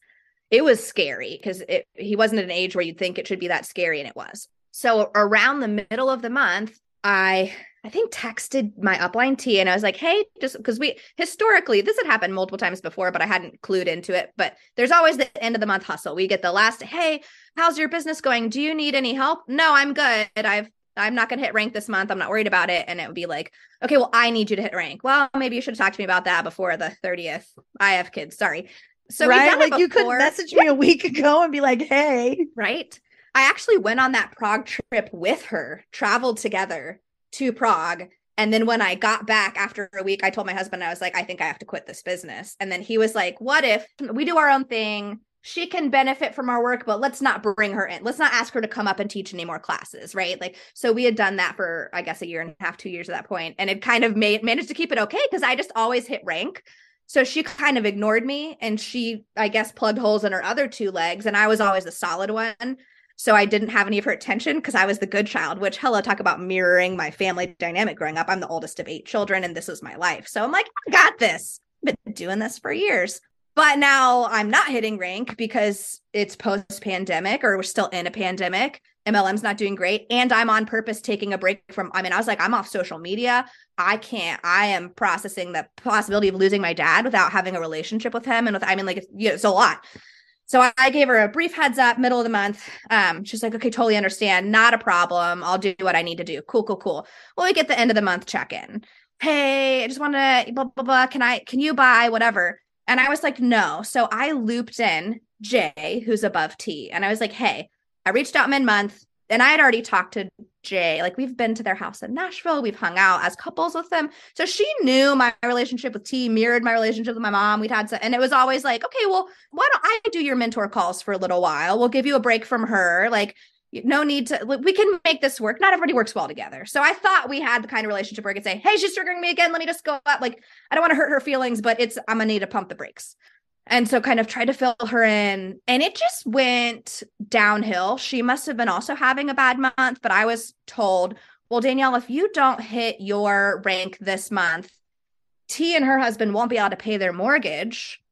it was scary because he wasn't at an age where you'd think it should be that scary. And it was. So around the middle of the month, I I think texted my upline T and I was like, hey, just because we historically this had happened multiple times before, but I hadn't clued into it. But there's always the end of the month hustle. We get the last, hey, how's your business going? Do you need any help? No, I'm good. I've I'm not gonna hit rank this month. I'm not worried about it. And it would be like, okay, well, I need you to hit rank. Well, maybe you should have talked to me about that before the 30th. I have kids. Sorry. So right, like you could message me a week ago and be like, hey. Right. I actually went on that Prague trip with her, traveled together to Prague. And then when I got back after a week, I told my husband, I was like, I think I have to quit this business. And then he was like, What if we do our own thing? She can benefit from our work, but let's not bring her in. Let's not ask her to come up and teach any more classes, right? Like, so we had done that for, I guess, a year and a half, two years at that point, and it kind of made managed to keep it okay because I just always hit rank. So she kind of ignored me, and she, I guess, plugged holes in her other two legs, and I was always the solid one. So I didn't have any of her attention because I was the good child, which hello, talk about mirroring my family dynamic growing up. I'm the oldest of eight children and this is my life. So I'm like, I got this. I've been doing this for years. But now I'm not hitting rank because it's post pandemic or we're still in a pandemic. MLM's not doing great. And I'm on purpose taking a break from, I mean, I was like, I'm off social media. I can't, I am processing the possibility of losing my dad without having a relationship with him. And with, I mean, like, it's, you know, it's a lot. So I gave her a brief heads up, middle of the month. Um, she's like, okay, totally understand. Not a problem. I'll do what I need to do. Cool, cool, cool. Well, we get the end of the month check in. Hey, I just want to blah, blah, blah. Can I, can you buy whatever? And I was like, no. So I looped in Jay, who's above T. And I was like, hey, I reached out mid month and I had already talked to Jay. Like we've been to their house in Nashville. We've hung out as couples with them. So she knew my relationship with T mirrored my relationship with my mom. We'd had, some, and it was always like, okay, well, why don't I do your mentor calls for a little while? We'll give you a break from her. Like, no need to, we can make this work. Not everybody works well together. So I thought we had the kind of relationship where I could say, hey, she's triggering me again. Let me just go up. Like, I don't want to hurt her feelings, but it's, I'm to need to pump the brakes and so kind of tried to fill her in and it just went downhill. She must have been also having a bad month but i was told well danielle if you don't hit your rank this month t and her husband won't be able to pay their mortgage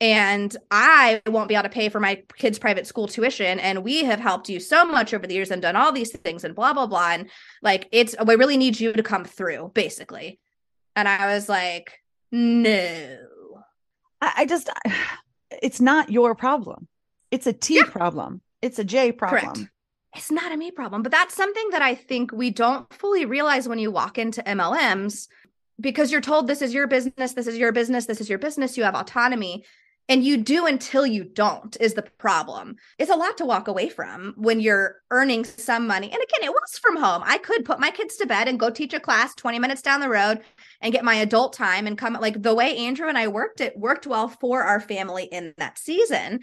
and i won't be able to pay for my kids private school tuition and we have helped you so much over the years and done all these things and blah blah blah. And like it's we really need you to come through basically. And i was like no I, I just, [sighs] it's not your problem. It's a T yeah. problem. It's a J problem. Correct. It's not a me problem, but that's something that I think we don't fully realize when you walk into MLMs because you're told this is your business, this is your business, this is your business, you have autonomy. And you do until you don't is the problem. It's a lot to walk away from when you're earning some money. And again, it was from home. I could put my kids to bed and go teach a class 20 minutes down the road and get my adult time and come like the way Andrew and I worked it worked well for our family in that season.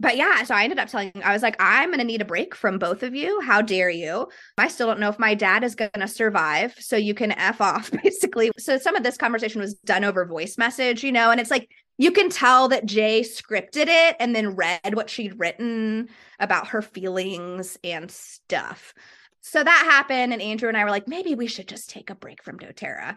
But yeah, so I ended up telling I was like, I'm going to need a break from both of you. How dare you? I still don't know if my dad is going to survive. So you can F [laughs] off, basically. So some of this conversation was done over voice message, you know, and it's like, you can tell that Jay scripted it and then read what she'd written about her feelings and stuff. So that happened, and Andrew and I were like, maybe we should just take a break from doTERRA.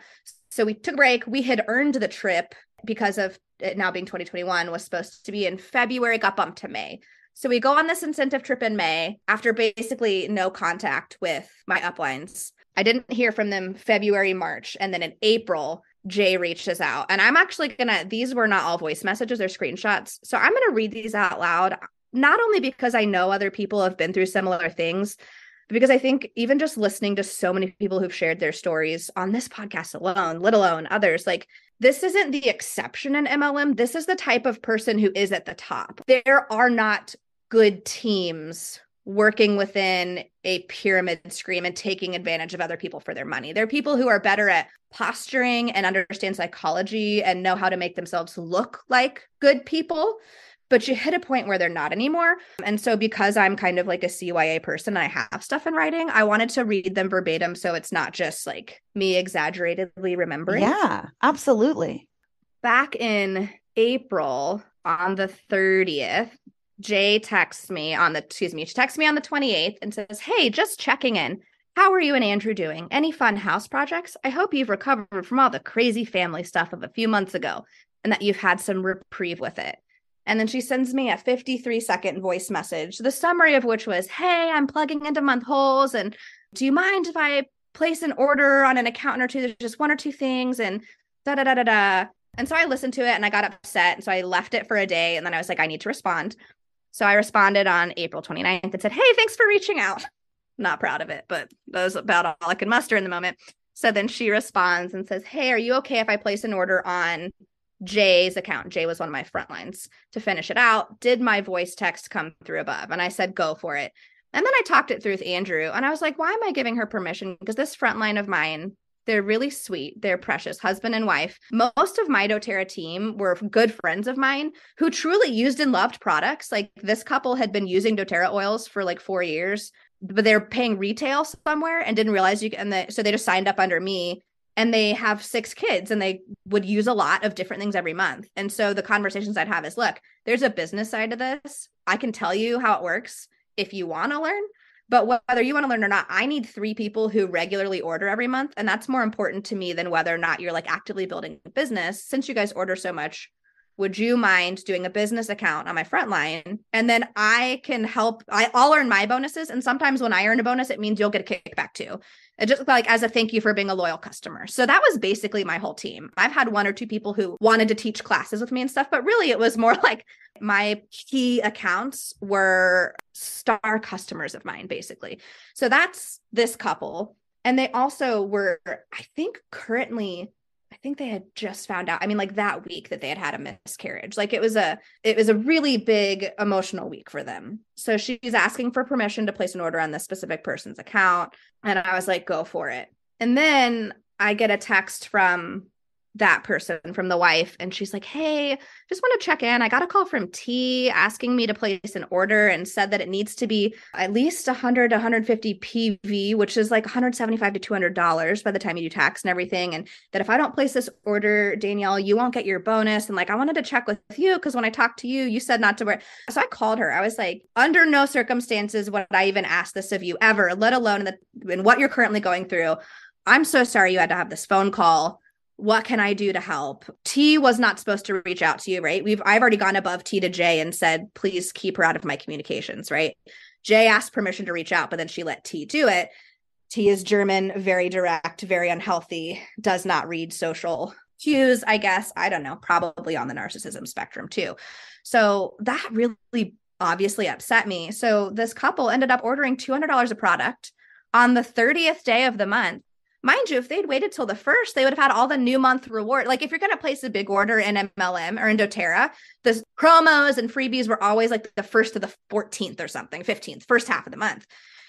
So we took a break. We had earned the trip because of it now being 2021 was supposed to be in February, got bumped to May. So we go on this incentive trip in May after basically no contact with my uplines. I didn't hear from them February, March, and then in April, Jay reached us out. And I'm actually gonna, these were not all voice messages, they're screenshots. So I'm gonna read these out loud, not only because I know other people have been through similar things, because I think even just listening to so many people who've shared their stories on this podcast alone, let alone others, like this isn't the exception in MLM. This is the type of person who is at the top. There are not good teams working within a pyramid scheme and taking advantage of other people for their money. They're people who are better at posturing and understand psychology and know how to make themselves look like good people. But you hit a point where they're not anymore. And so, because I'm kind of like a CYA person I have stuff in writing, I wanted to read them verbatim. So it's not just like me exaggeratedly remembering. Yeah, absolutely. Back in April on the 30th, Jay texts me on the, excuse me, she texts me on the 28th and says, Hey, just checking in. How are you and Andrew doing? Any fun house projects? I hope you've recovered from all the crazy family stuff of a few months ago and that you've had some reprieve with it. And then she sends me a 53 second voice message, the summary of which was, Hey, I'm plugging into month holes. And do you mind if I place an order on an account or two? There's just one or two things. And da da da da da. And so I listened to it and I got upset. And so I left it for a day. And then I was like, I need to respond. So I responded on April 29th and said, Hey, thanks for reaching out. Not proud of it, but that was about all I could muster in the moment. So then she responds and says, Hey, are you okay if I place an order on Jay's account? Jay was one of my front lines to finish it out. Did my voice text come through above? And I said, Go for it. And then I talked it through with Andrew and I was like, Why am I giving her permission? Because this front line of mine they're really sweet. They're precious, husband and wife. Most of my doTERRA team were good friends of mine who truly used and loved products. Like this couple had been using doTERRA oils for like four years, but they're paying retail somewhere and didn't realize you. And so they just signed up under me and they have six kids and they would use a lot of different things every month. And so the conversations I'd have is look, there's a business side to this. I can tell you how it works if you want to learn. But whether you want to learn or not, I need three people who regularly order every month. And that's more important to me than whether or not you're like actively building a business. Since you guys order so much, would you mind doing a business account on my front line? And then I can help. I, I'll earn my bonuses. And sometimes when I earn a bonus, it means you'll get a kickback too. It just like as a thank you for being a loyal customer. So that was basically my whole team. I've had one or two people who wanted to teach classes with me and stuff, but really it was more [laughs] like my key accounts were star customers of mine, basically. So that's this couple. And they also were, I think, currently I think they had just found out. I mean, like that week that they had had a miscarriage. Like it was a it was a really big emotional week for them. So she's asking for permission to place an order on this specific person's account, and I was like, "Go for it." And then I get a text from that person from the wife and she's like hey just want to check in. I got a call from t asking me to place an order and said that it needs to be at least 100 to 150 pv which is like 175 to 200 dollars by the time you do tax and everything and that if i don't place this order danielle you won't get your bonus and like i wanted to check with you because when i talked to you you said not to wear so i called her. I was like under no circumstances would i even ask this of you ever let alone in, the, in what you're currently going through. I'm so sorry you had to have this phone call what can I do to help? T was not supposed to reach out to you, right? We've I've already gone above T to J and said, please keep her out of my communications, right? J asked permission to reach out, but then she let T do it. T is German, very direct, very unhealthy, does not read social cues, I guess. I don't know, probably on the narcissism spectrum too. So that really obviously upset me. So this couple ended up ordering $200 a product on the 30th day of the month mind you, if they'd waited till the first, they would have had all the new month reward. Like if you're going to place a big order in MLM or in doTERRA, the promos and freebies were always like the first to the 14th or something, 15th, first half of the month.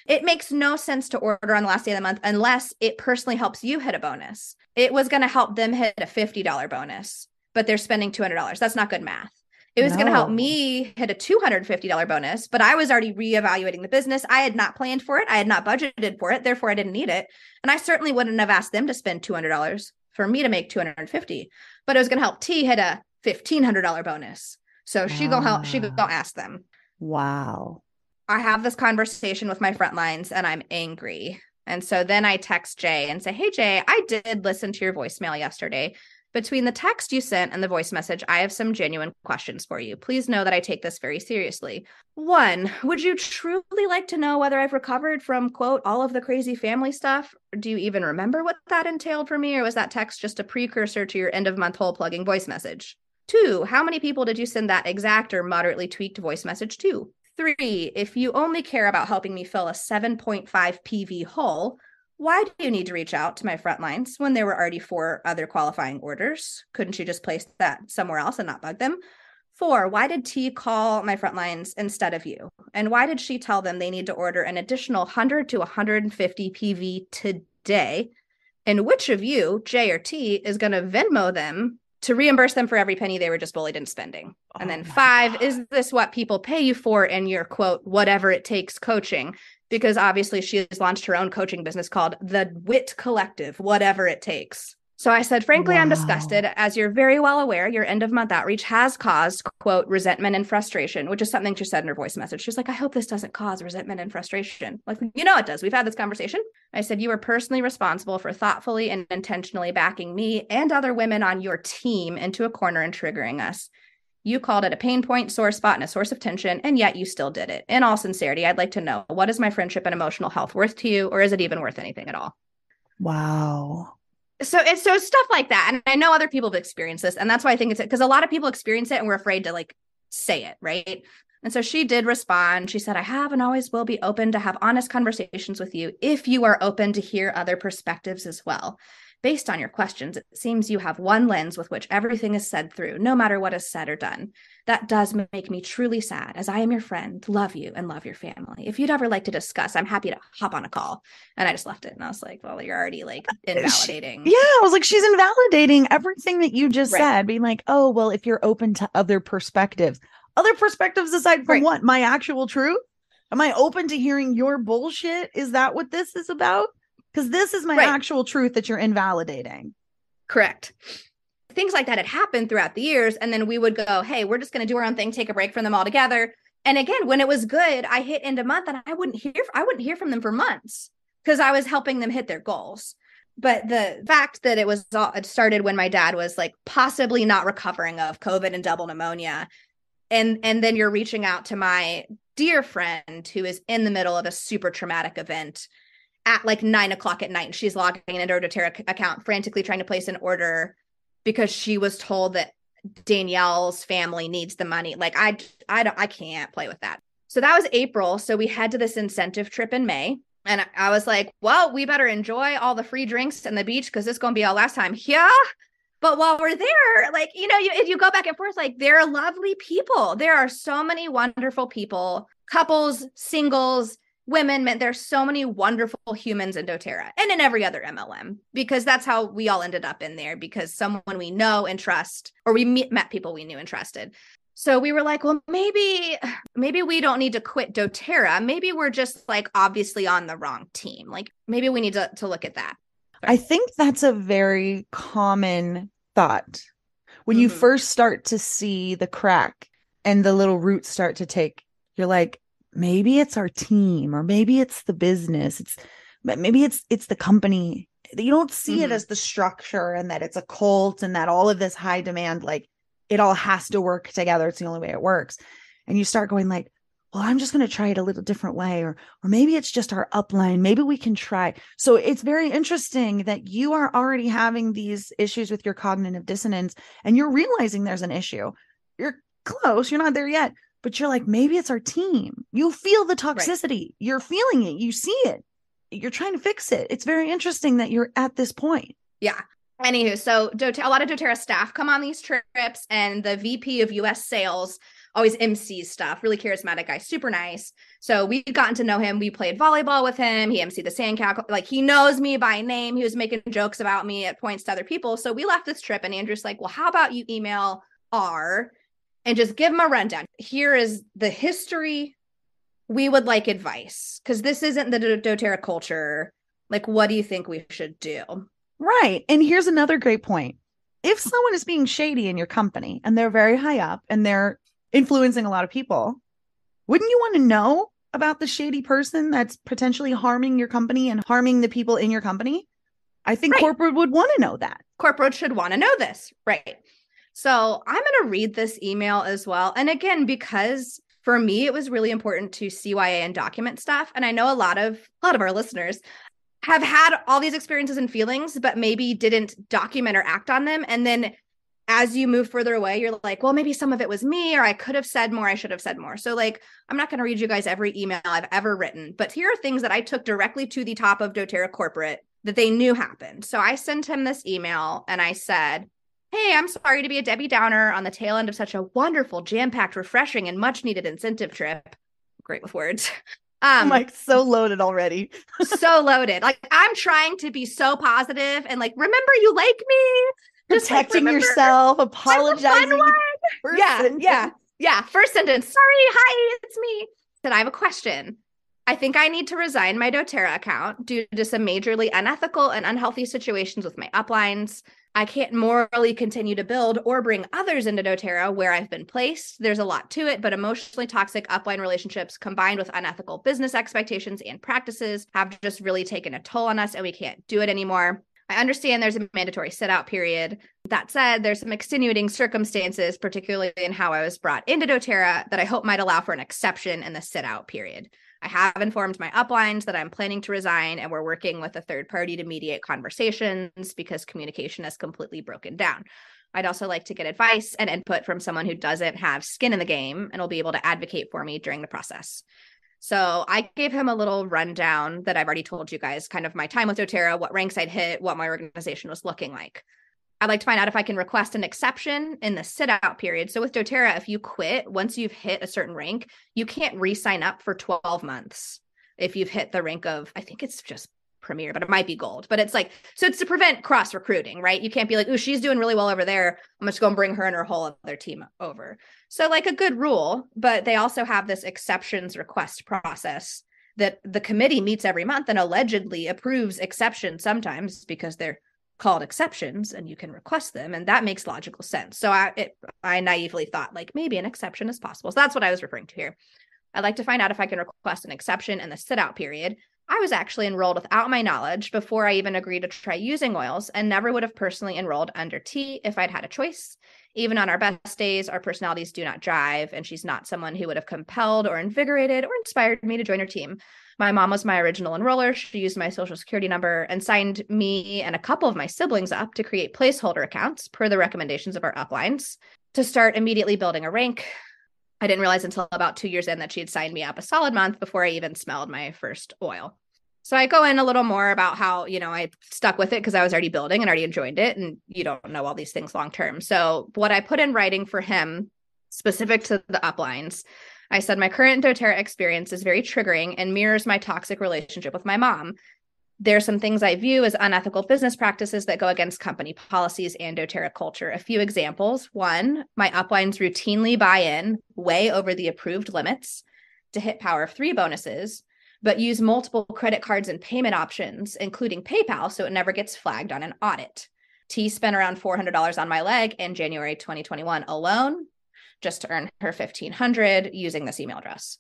It makes no sense to order on the last day of the month unless it personally helps you hit a bonus. It was going to help them hit a $50 bonus, but they're spending $200. That's not good math. It was no. going to help me hit a $250 bonus, but I was already reevaluating the business. I had not planned for it. I had not budgeted for it. Therefore, I didn't need it. And I certainly wouldn't have asked them to spend $200 for me to make 250, but it was going to help T hit a $1,500 bonus. So she go help, she go ah. ask them. Wow. I have this conversation with my front lines and I'm angry. And so then I text Jay and say, Hey, Jay, I did listen to your voicemail yesterday. Between the text you sent and the voice message, I have some genuine questions for you. Please know that I take this very seriously. One, would you truly like to know whether I've recovered from, quote, all of the crazy family stuff? Do you even remember what that entailed for me, or was that text just a precursor to your end of month hole plugging voice message? Two, how many people did you send that exact or moderately tweaked voice message to? Three, if you only care about helping me fill a 7.5 PV hole, why do you need to reach out to my front lines when there were already four other qualifying orders? Couldn't you just place that somewhere else and not bug them? Four, why did T call my front lines instead of you? And why did she tell them they need to order an additional 100 to 150 PV today? And which of you, J or T, is going to Venmo them to reimburse them for every penny they were just bullied into spending? Oh and then five, God. is this what people pay you for in your quote, whatever it takes coaching? Because obviously she has launched her own coaching business called the Wit Collective, whatever it takes. So I said, frankly, wow. I'm disgusted. As you're very well aware, your end of month outreach has caused, quote, resentment and frustration, which is something she said in her voice message. She's like, I hope this doesn't cause resentment and frustration. Like, you know, it does. We've had this conversation. I said, You are personally responsible for thoughtfully and intentionally backing me and other women on your team into a corner and triggering us. You called it a pain point, sore spot, and a source of tension, and yet you still did it. In all sincerity, I'd like to know what is my friendship and emotional health worth to you, or is it even worth anything at all? Wow so it's so stuff like that and i know other people have experienced this and that's why i think it's because a lot of people experience it and we're afraid to like say it right and so she did respond she said i have and always will be open to have honest conversations with you if you are open to hear other perspectives as well Based on your questions, it seems you have one lens with which everything is said through, no matter what is said or done. That does make me truly sad, as I am your friend, love you, and love your family. If you'd ever like to discuss, I'm happy to hop on a call. And I just left it. And I was like, well, you're already like [laughs] invalidating. She, yeah, I was like, she's invalidating everything that you just right. said, being like, oh, well, if you're open to other perspectives, other perspectives aside from right. what? My actual truth? Am I open to hearing your bullshit? Is that what this is about? Because this is my right. actual truth that you're invalidating. Correct. Things like that had happened throughout the years. And then we would go, hey, we're just going to do our own thing, take a break from them altogether. And again, when it was good, I hit end of month and I wouldn't hear, I wouldn't hear from them for months because I was helping them hit their goals. But the fact that it was all, it started when my dad was like possibly not recovering of COVID and double pneumonia. And, and then you're reaching out to my dear friend who is in the middle of a super traumatic event at like nine o'clock at night and she's logging into her doterra account frantically trying to place an order because she was told that danielle's family needs the money. Like i i don't i can't play with that. So that was april. So we head to this incentive trip in may and i was like well we better enjoy all the free drinks and the beach because this is going to be our last time yeah but while we're there like you know you, you go back and forth like they're lovely people. There are so many wonderful people couples singles women meant there's so many wonderful humans in doterra and in every other mlm because that's how we all ended up in there because someone we know and trust or we met people we knew and trusted. So we were like well maybe maybe we don't need to quit doterra. Maybe we're just like obviously on the wrong team. Like maybe we need to, to look at that. I think that's a very common thought. When mm-hmm. you first start to see the crack and the little roots start to take you're like maybe it's our team or maybe it's the business. It's maybe it's it's the company. You don't see mm-hmm. it as the structure and that it's a cult and that all of this high demand like it all has to work together. It's the only way it works. And you start going like well i'm just going to try it a little different way or or maybe it's just our upline. Maybe we can try. So it's very interesting that you are already having these issues with your cognitive dissonance and you're realizing there's an issue. You're close. You're not there yet but you're like, maybe it's our team. You feel the toxicity. Right. You're feeling it. You see it. You're trying to fix it. It's very interesting that you're at this point. Yeah. Anywho, so a lot of doTERRA staff come on these trips, and the VP of US sales always MCs stuff. Really charismatic guy, super nice. So we've gotten to know him. We played volleyball with him. He MC'd the sandcastle. Like he knows me by name. He was making jokes about me at points to other people. So we left this trip, and Andrew's like, "Well, how about you email R and just give them a rundown. Here is the history. We would like advice because this isn't the doTERRA culture. Like, what do you think we should do? Right. And here's another great point. If someone is being shady in your company and they're very high up and they're influencing a lot of people, wouldn't you want to know about the shady person that's potentially harming your company and harming the people in your company? I think right. corporate would want to know that. Corporate should want to know this. Right. So I'm going to read this email as well. And again, because for me, it was really important to CYA and document stuff. And I know a lot of a lot of our listeners have had all these experiences and feelings, but maybe didn't document or act on them. And then as you move further away, you're like, well, maybe some of it was me, or I could have said more, I should have said more. So, like, I'm not going to read you guys every email I've ever written, but here are things that I took directly to the top of doTERRA corporate that they knew happened. So I sent him this email and I said, Hey, I'm sorry to be a Debbie Downer on the tail end of such a wonderful, jam packed, refreshing, and much needed incentive trip. Great with words. [laughs] Um, I'm like so loaded already. [laughs] so loaded. Like I'm trying to be so positive and like, remember you like me. Just Protecting like, yourself, apologizing. Yeah, yeah, yeah. First sentence. Sorry, hi, it's me. Said I have a question. I think I need to resign my doTERRA account due to some majorly unethical and unhealthy situations with my uplines. I can't morally continue to build or bring others into doTERRA where I've been placed. There's a lot to it, but emotionally toxic upline relationships combined with unethical business expectations and practices have just really taken a toll on us and we can't do it anymore. I understand there's a mandatory sit out period. That said, there's some extenuating circumstances, particularly in how I was brought into doTERRA, that I hope might allow for an exception in the sit out period. I have informed my uplines that I'm planning to resign, and we're working with a third party to mediate conversations because communication has completely broken down. I'd also like to get advice and input from someone who doesn't have skin in the game and will be able to advocate for me during the process. So I gave him a little rundown that I've already told you guys, kind of my time with doTERRA, what ranks I'd hit, what my organization was looking like. I'd like to find out if I can request an exception in the sit out period. So with doTERRA, if you quit, once you've hit a certain rank, you can't re sign up for 12 months if you've hit the rank of, I think it's just premier, but it might be gold. But it's like, so it's to prevent cross recruiting, right? You can't be like, oh, she's doing really well over there. I'm just going to bring her and her whole other team over. So, like a good rule, but they also have this exceptions request process that the committee meets every month and allegedly approves exceptions sometimes because they're called exceptions and you can request them and that makes logical sense. So i it, i naively thought like maybe an exception is possible. So that's what i was referring to here. I'd like to find out if i can request an exception in the sit out period. I was actually enrolled without my knowledge before i even agreed to try using oils and never would have personally enrolled under t if i'd had a choice even on our best days our personalities do not drive, and she's not someone who would have compelled or invigorated or inspired me to join her team my mom was my original enroller. She used my social security number and signed me and a couple of my siblings up to create placeholder accounts per the recommendations of our uplines to start immediately building a rank. I didn't realize until about two years in that she had signed me up a solid month before I even smelled my first oil. So I go in a little more about how, you know, I stuck with it because I was already building and already enjoyed it. And you don't know all these things long term. So what I put in writing for him specific to the uplines I said, My current doTERRA experience is very triggering and mirrors my toxic relationship with my mom. There are some things I view as unethical business practices that go against company policies and doTERRA culture. A few examples. One, my uplines routinely buy in way over the approved limits to hit power of three bonuses, but use multiple credit cards and payment options, including PayPal, so it never gets flagged on an audit. T spent around $400 on my leg in January 2021 alone just to earn her 1500 using this email address.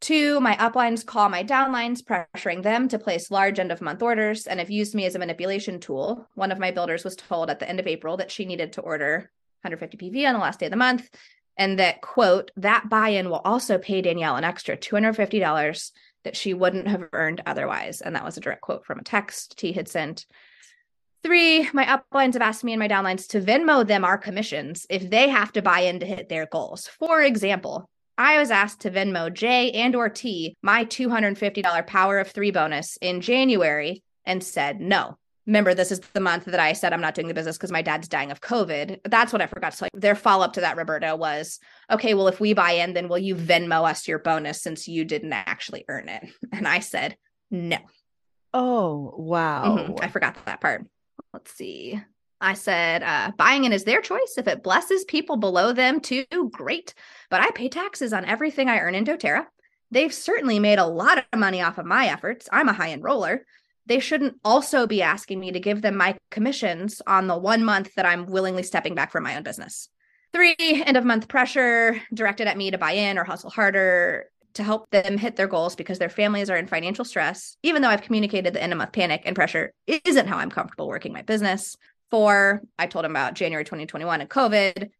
Two, my uplines call my downlines, pressuring them to place large end of month orders and have used me as a manipulation tool. One of my builders was told at the end of April that she needed to order 150 PV on the last day of the month. And that, quote, that buy in will also pay Danielle an extra $250 that she wouldn't have earned otherwise. And that was a direct quote from a text T had sent Three, my uplines have asked me and my downlines to Venmo them our commissions if they have to buy in to hit their goals. For example, I was asked to Venmo J and or T my $250 power of three bonus in January and said no. Remember, this is the month that I said I'm not doing the business because my dad's dying of COVID. That's what I forgot to tell you. Their follow up to that, Roberta, was okay, well, if we buy in, then will you Venmo us your bonus since you didn't actually earn it? [laughs] And I said, no. Oh, wow. Mm-hmm. I forgot that part let's see. I said, uh, buying in is their choice. If it blesses people below them too, great. But I pay taxes on everything I earn in doTERRA. They've certainly made a lot of money off of my efforts. I'm a high enroller. They shouldn't also be asking me to give them my commissions on the one month that I'm willingly stepping back from my own business. Three, end of month pressure directed at me to buy in or hustle harder to help them hit their goals because their families are in financial stress, even though I've communicated the end of month panic and pressure isn't how I'm comfortable working my business. Four, I told him about January 2021 and COVID.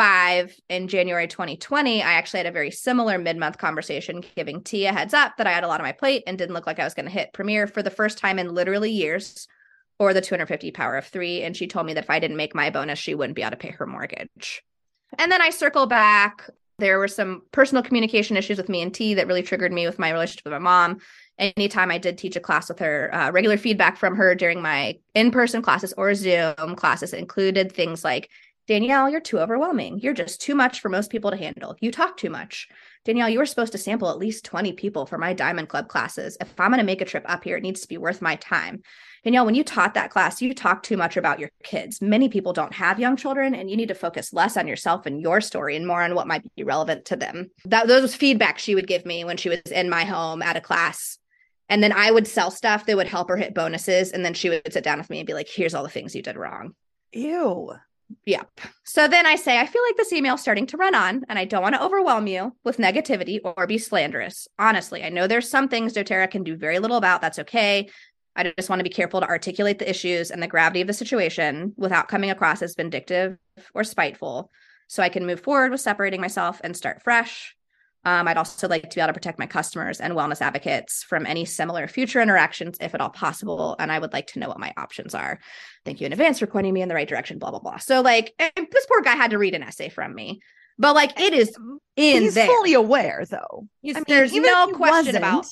Five, in January 2020, I actually had a very similar mid month conversation, giving Tia heads up that I had a lot on my plate and didn't look like I was going to hit premiere for the first time in literally years or the 250 power of three. And she told me that if I didn't make my bonus, she wouldn't be able to pay her mortgage. And then I circle back there were some personal communication issues with me and T that really triggered me with my relationship with my mom. Anytime I did teach a class with her, uh, regular feedback from her during my in person classes or Zoom classes included things like Danielle, you're too overwhelming. You're just too much for most people to handle. You talk too much. Danielle, you were supposed to sample at least 20 people for my Diamond Club classes. If I'm going to make a trip up here, it needs to be worth my time. Danielle, when you taught that class, you talked too much about your kids. Many people don't have young children, and you need to focus less on yourself and your story and more on what might be relevant to them. That those was feedback she would give me when she was in my home at a class. And then I would sell stuff that would help her hit bonuses. And then she would sit down with me and be like, here's all the things you did wrong. Ew. Yep. So then I say, I feel like this email is starting to run on, and I don't want to overwhelm you with negativity or be slanderous. Honestly, I know there's some things doTERRA can do very little about. That's okay. I just want to be careful to articulate the issues and the gravity of the situation without coming across as vindictive or spiteful. So I can move forward with separating myself and start fresh. Um, I'd also like to be able to protect my customers and wellness advocates from any similar future interactions, if at all possible. And I would like to know what my options are. Thank you in advance for pointing me in the right direction, blah, blah, blah. So, like, this poor guy had to read an essay from me, but like, it is in He's there. fully aware, though. He's- I mean, there's no question about,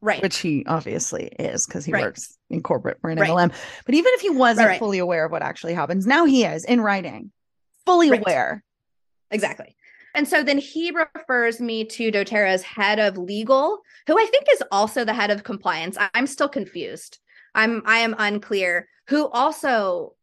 right. which he obviously is because he Right. works in corporate for an Right. MLM. But even if he wasn't Right, fully aware of what actually happens, now he is in writing, fully aware. Exactly. And so then he refers me to doTERRA's head of legal, who I think is also the head of compliance. I'm still confused. I'm I am unclear. Who also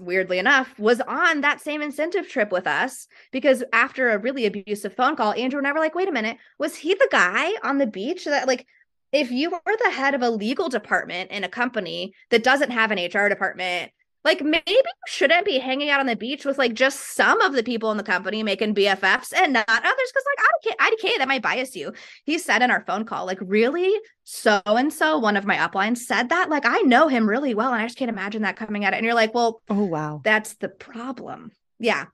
weirdly enough was on that same incentive trip with us because after a really abusive phone call, Andrew and I were like, "Wait a minute, was he the guy on the beach that like if you were the head of a legal department in a company that doesn't have an HR department, like maybe you shouldn't be hanging out on the beach with like just some of the people in the company making BFFs and not others because like IDK, IDK that might bias you. He said in our phone call, like really, so and so, one of my uplines said that. Like I know him really well, and I just can't imagine that coming at it. And you're like, well, Oh wow. that's the problem. Yeah.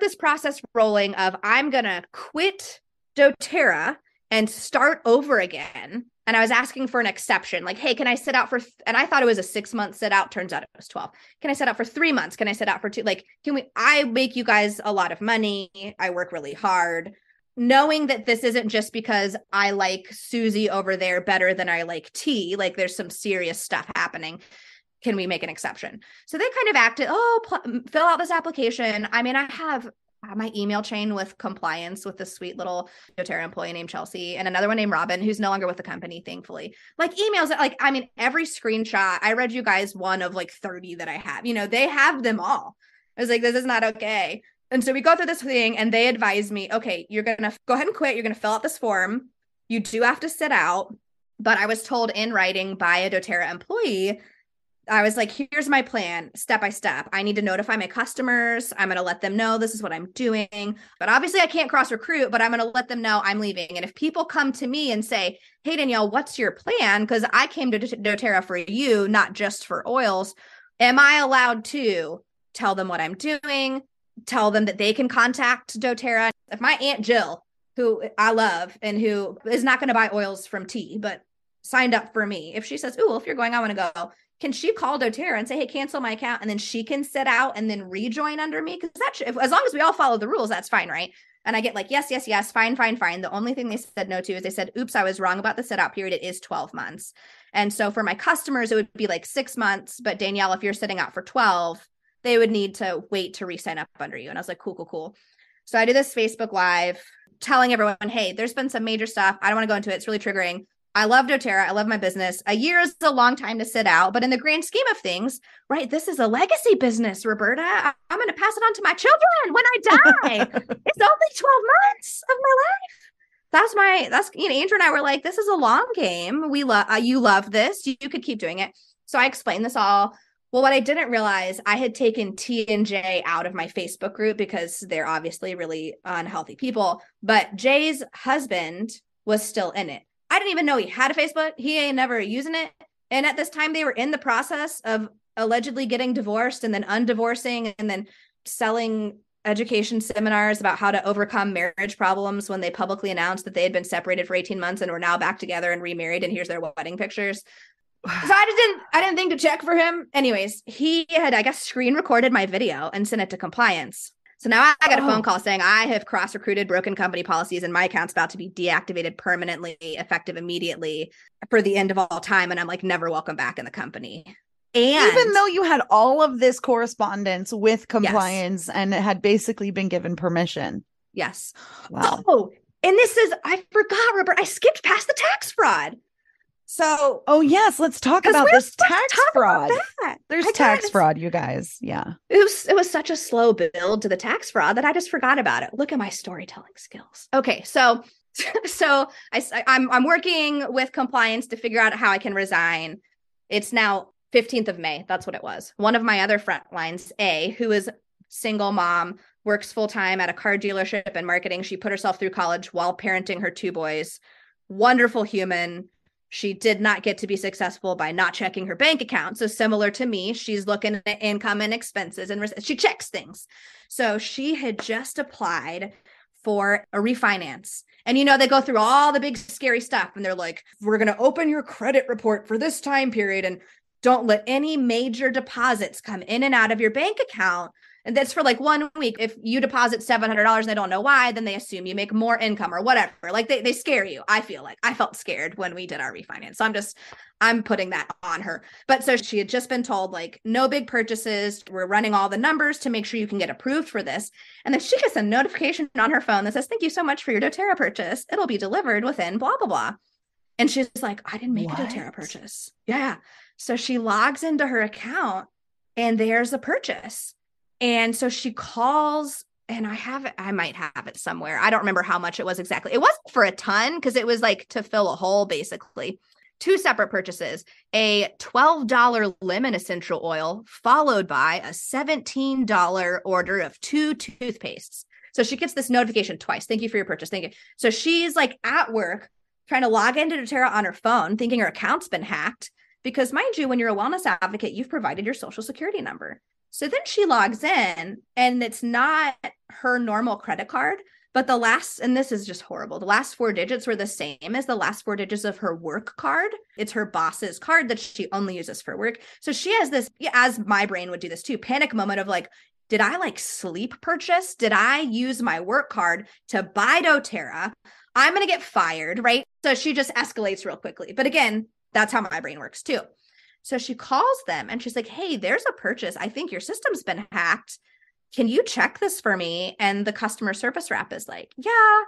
This process rolling of I'm gonna quit doTERRA and start over again. And I was asking for an exception, like, hey, can I sit out for? Th-? And I thought it was a six month sit out. Turns out it was twelve. Can I sit out for three months? Can I sit out for two? Like, can we? I make you guys a lot of money. I work really hard, knowing that this isn't just because I like Susie over there better than I like T. Like, there's some serious stuff happening can we make an exception? So they kind of acted, oh, pl- fill out this application. I mean, I have my email chain with compliance with this sweet little doTERRA employee named Chelsea and another one named Robin, who's no longer with the company, thankfully. Like emails, like, I mean, every screenshot, I read you guys one of like 30 that I have, you know, they have them all. I was like, this is not okay. And so we go through this thing and they advise me, okay, you're going to go ahead and quit. You're going to fill out this form. You do have to sit out. But I was told in writing by a doTERRA employee I was like, here's my plan step by step. I need to notify my customers. I'm going to let them know this is what I'm doing. But obviously, I can't cross recruit, but I'm going to let them know I'm leaving. And if people come to me and say, hey, Danielle, what's your plan? Because I came to doTERRA for you, not just for oils. Am I allowed to tell them what I'm doing? Tell them that they can contact doTERRA. If my Aunt Jill, who I love and who is not going to buy oils from T, but signed up for me, if she says, oh, well, if you're going, I want to go can she call doTERRA and say, "Hey, cancel my account," and then she can sit out and then rejoin under me? Because that, if, as long as we all follow the rules, that's fine, right? And I get like, yes, yes, yes, fine, fine, fine. The only thing they said no to is they said, "Oops, I was wrong about the sit out period. It is twelve months." And so for my customers, it would be like six months. But Danielle, if you're sitting out for twelve, they would need to wait to re-sign up under you. And I was like, cool, cool, cool. So I did this Facebook Live telling everyone, hey, there's been some major stuff. I don't want to go into it. It's really triggering. I love doTERRA. I love my business. A year is a long time to sit out, but in the grand scheme of things, right? This is a legacy business, Roberta. I- I'm going to pass it on to my children when I die. [laughs] it's only 12 months of my life. That's my, that's, you know, Andrew and I were like, this is a long game. We love, uh, you love this. You, you could keep doing it. So I explained this all. Well, what I didn't realize, I had taken T and J out of my Facebook group because they're obviously really unhealthy people. But J's husband was still in it. I didn't even know he had a Facebook. He ain't never using it. And at this time, they were in the process of allegedly getting divorced and then undivorcing and then selling education seminars about how to overcome marriage problems when they publicly announced that they had been separated for 18 months and were now back together and remarried and here's their wedding pictures so i just didn't i didn't think to check for him anyways he had i guess screen recorded my video and sent it to compliance so now I got a phone oh. call saying I have cross recruited broken company policies and my account's about to be deactivated permanently, effective immediately for the end of all time. And I'm like, never welcome back in the company. And even though you had all of this correspondence with compliance yes. and it had basically been given permission. Yes. Wow. Oh, and this is, I forgot, Robert, I skipped past the tax fraud. So, oh yes, let's talk about this tax fraud. There's I tax fraud, you guys. Yeah, it was it was such a slow build to the tax fraud that I just forgot about it. Look at my storytelling skills. Okay, so [laughs] so I I'm I'm working with compliance to figure out how I can resign. It's now 15th of May. That's what it was. One of my other front lines, A, who is single mom, works full time at a car dealership and marketing. She put herself through college while parenting her two boys. Wonderful human. She did not get to be successful by not checking her bank account. So similar to me, she's looking at income and expenses and she checks things. So she had just applied for a refinance. And you know, they go through all the big scary stuff and they're like, we're going to open your credit report for this time period and don't let any major deposits come in and out of your bank account. And that's for like one week. If you deposit $700 and they don't know why, then they assume you make more income or whatever. Like they, they scare you. I feel like I felt scared when we did our refinance. So I'm just, I'm putting that on her. But so she had just been told, like, no big purchases. We're running all the numbers to make sure you can get approved for this. And then she gets a notification on her phone that says, Thank you so much for your doTERRA purchase. It'll be delivered within blah, blah, blah. And she's like, I didn't make what? a doTERRA purchase. Yeah. So she logs into her account and there's a purchase. And so she calls and I have it, I might have it somewhere. I don't remember how much it was exactly. It wasn't for a ton because it was like to fill a hole basically. Two separate purchases a $12 lemon essential oil, followed by a $17 order of two toothpastes. So she gets this notification twice. Thank you for your purchase. Thank you. So she's like at work trying to log into doTERRA on her phone, thinking her account's been hacked. Because, mind you, when you're a wellness advocate, you've provided your social security number. So then she logs in, and it's not her normal credit card, but the last, and this is just horrible, the last four digits were the same as the last four digits of her work card. It's her boss's card that she only uses for work. So she has this, as my brain would do this too, panic moment of like, did I like sleep purchase? Did I use my work card to buy doTERRA? I'm going to get fired, right? So she just escalates real quickly. But again, that's how my brain works too. So she calls them and she's like, Hey, there's a purchase. I think your system's been hacked. Can you check this for me? And the customer service rep is like, Yeah,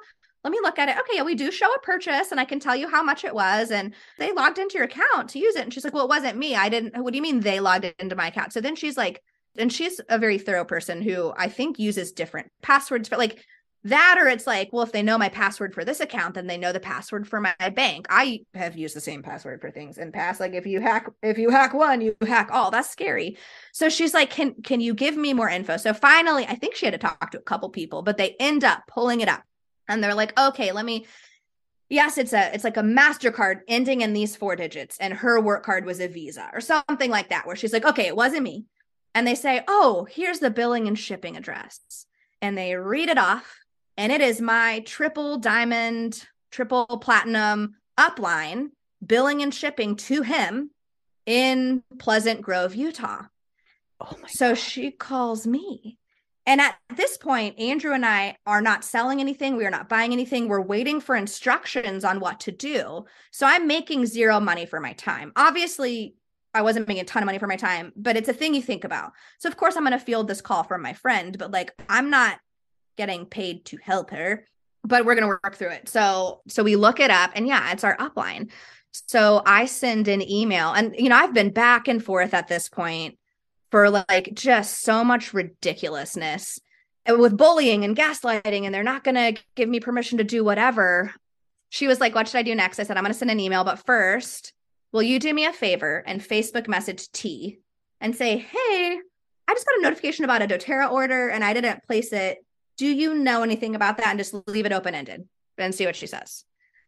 let me look at it. Okay, yeah, we do show a purchase and I can tell you how much it was. And they logged into your account to use it. And she's like, Well, it wasn't me. I didn't. What do you mean they logged into my account? So then she's like, and she's a very thorough person who I think uses different passwords for like that or it's like well if they know my password for this account then they know the password for my bank. I have used the same password for things in past. Like if you hack if you hack one you hack all. That's scary. So she's like can can you give me more info? So finally i think she had to talk to a couple people but they end up pulling it up. And they're like okay let me yes it's a it's like a mastercard ending in these four digits and her work card was a visa or something like that where she's like okay it wasn't me. And they say oh here's the billing and shipping address. And they read it off and it is my triple diamond, triple platinum upline billing and shipping to him in Pleasant Grove, Utah. Oh so God. she calls me. And at this point, Andrew and I are not selling anything. We are not buying anything. We're waiting for instructions on what to do. So I'm making zero money for my time. Obviously, I wasn't making a ton of money for my time, but it's a thing you think about. So, of course, I'm going to field this call from my friend, but like, I'm not getting paid to help her but we're going to work through it. So so we look it up and yeah it's our upline. So i send an email and you know i've been back and forth at this point for like just so much ridiculousness with bullying and gaslighting and they're not going to give me permission to do whatever. She was like what should i do next? I said i'm going to send an email but first will you do me a favor and facebook message t and say hey i just got a notification about a doterra order and i didn't place it do you know anything about that? And just leave it open ended and see what she says.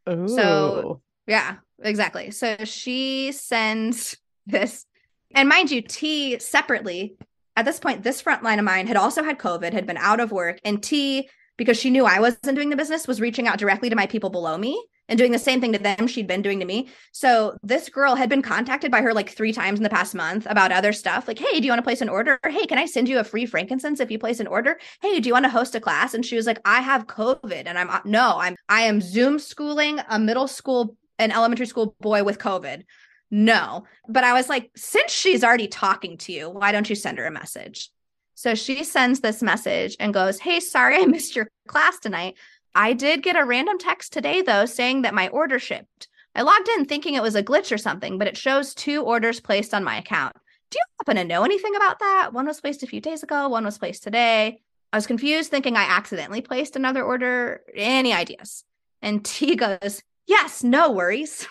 Ooh. So Yeah, exactly. So she sends this, and mind you, T separately at this point, this front line of mine had also had COVID, had been out of work, and T, because she knew I wasn't doing the business, was reaching out directly to my people below me and doing the same thing to them she'd been doing to me. So this girl had been contacted by her like three times in the past month about other stuff. Like, hey, do you want to place an order? Hey, can I send you a free frankincense if you place an order? Hey, do you want to host a class? And she was like, I have COVID, and I'm uh, no, I'm I am Zoom schooling a middle school an elementary school boy with COVID. No. But I was like, since she's already talking to you, why don't you send her a message? So she sends this message and goes, Hey, sorry [laughs] I missed your class tonight. I did get a random text today, though, saying that my order shipped. I logged in thinking it was a glitch or something, but it shows two orders placed on my account. Do you happen to know anything about that? One was placed a few days ago, one was placed today. I was confused, thinking I accidentally placed another order. Any ideas? And [laughs] T goes, Yes, no worries.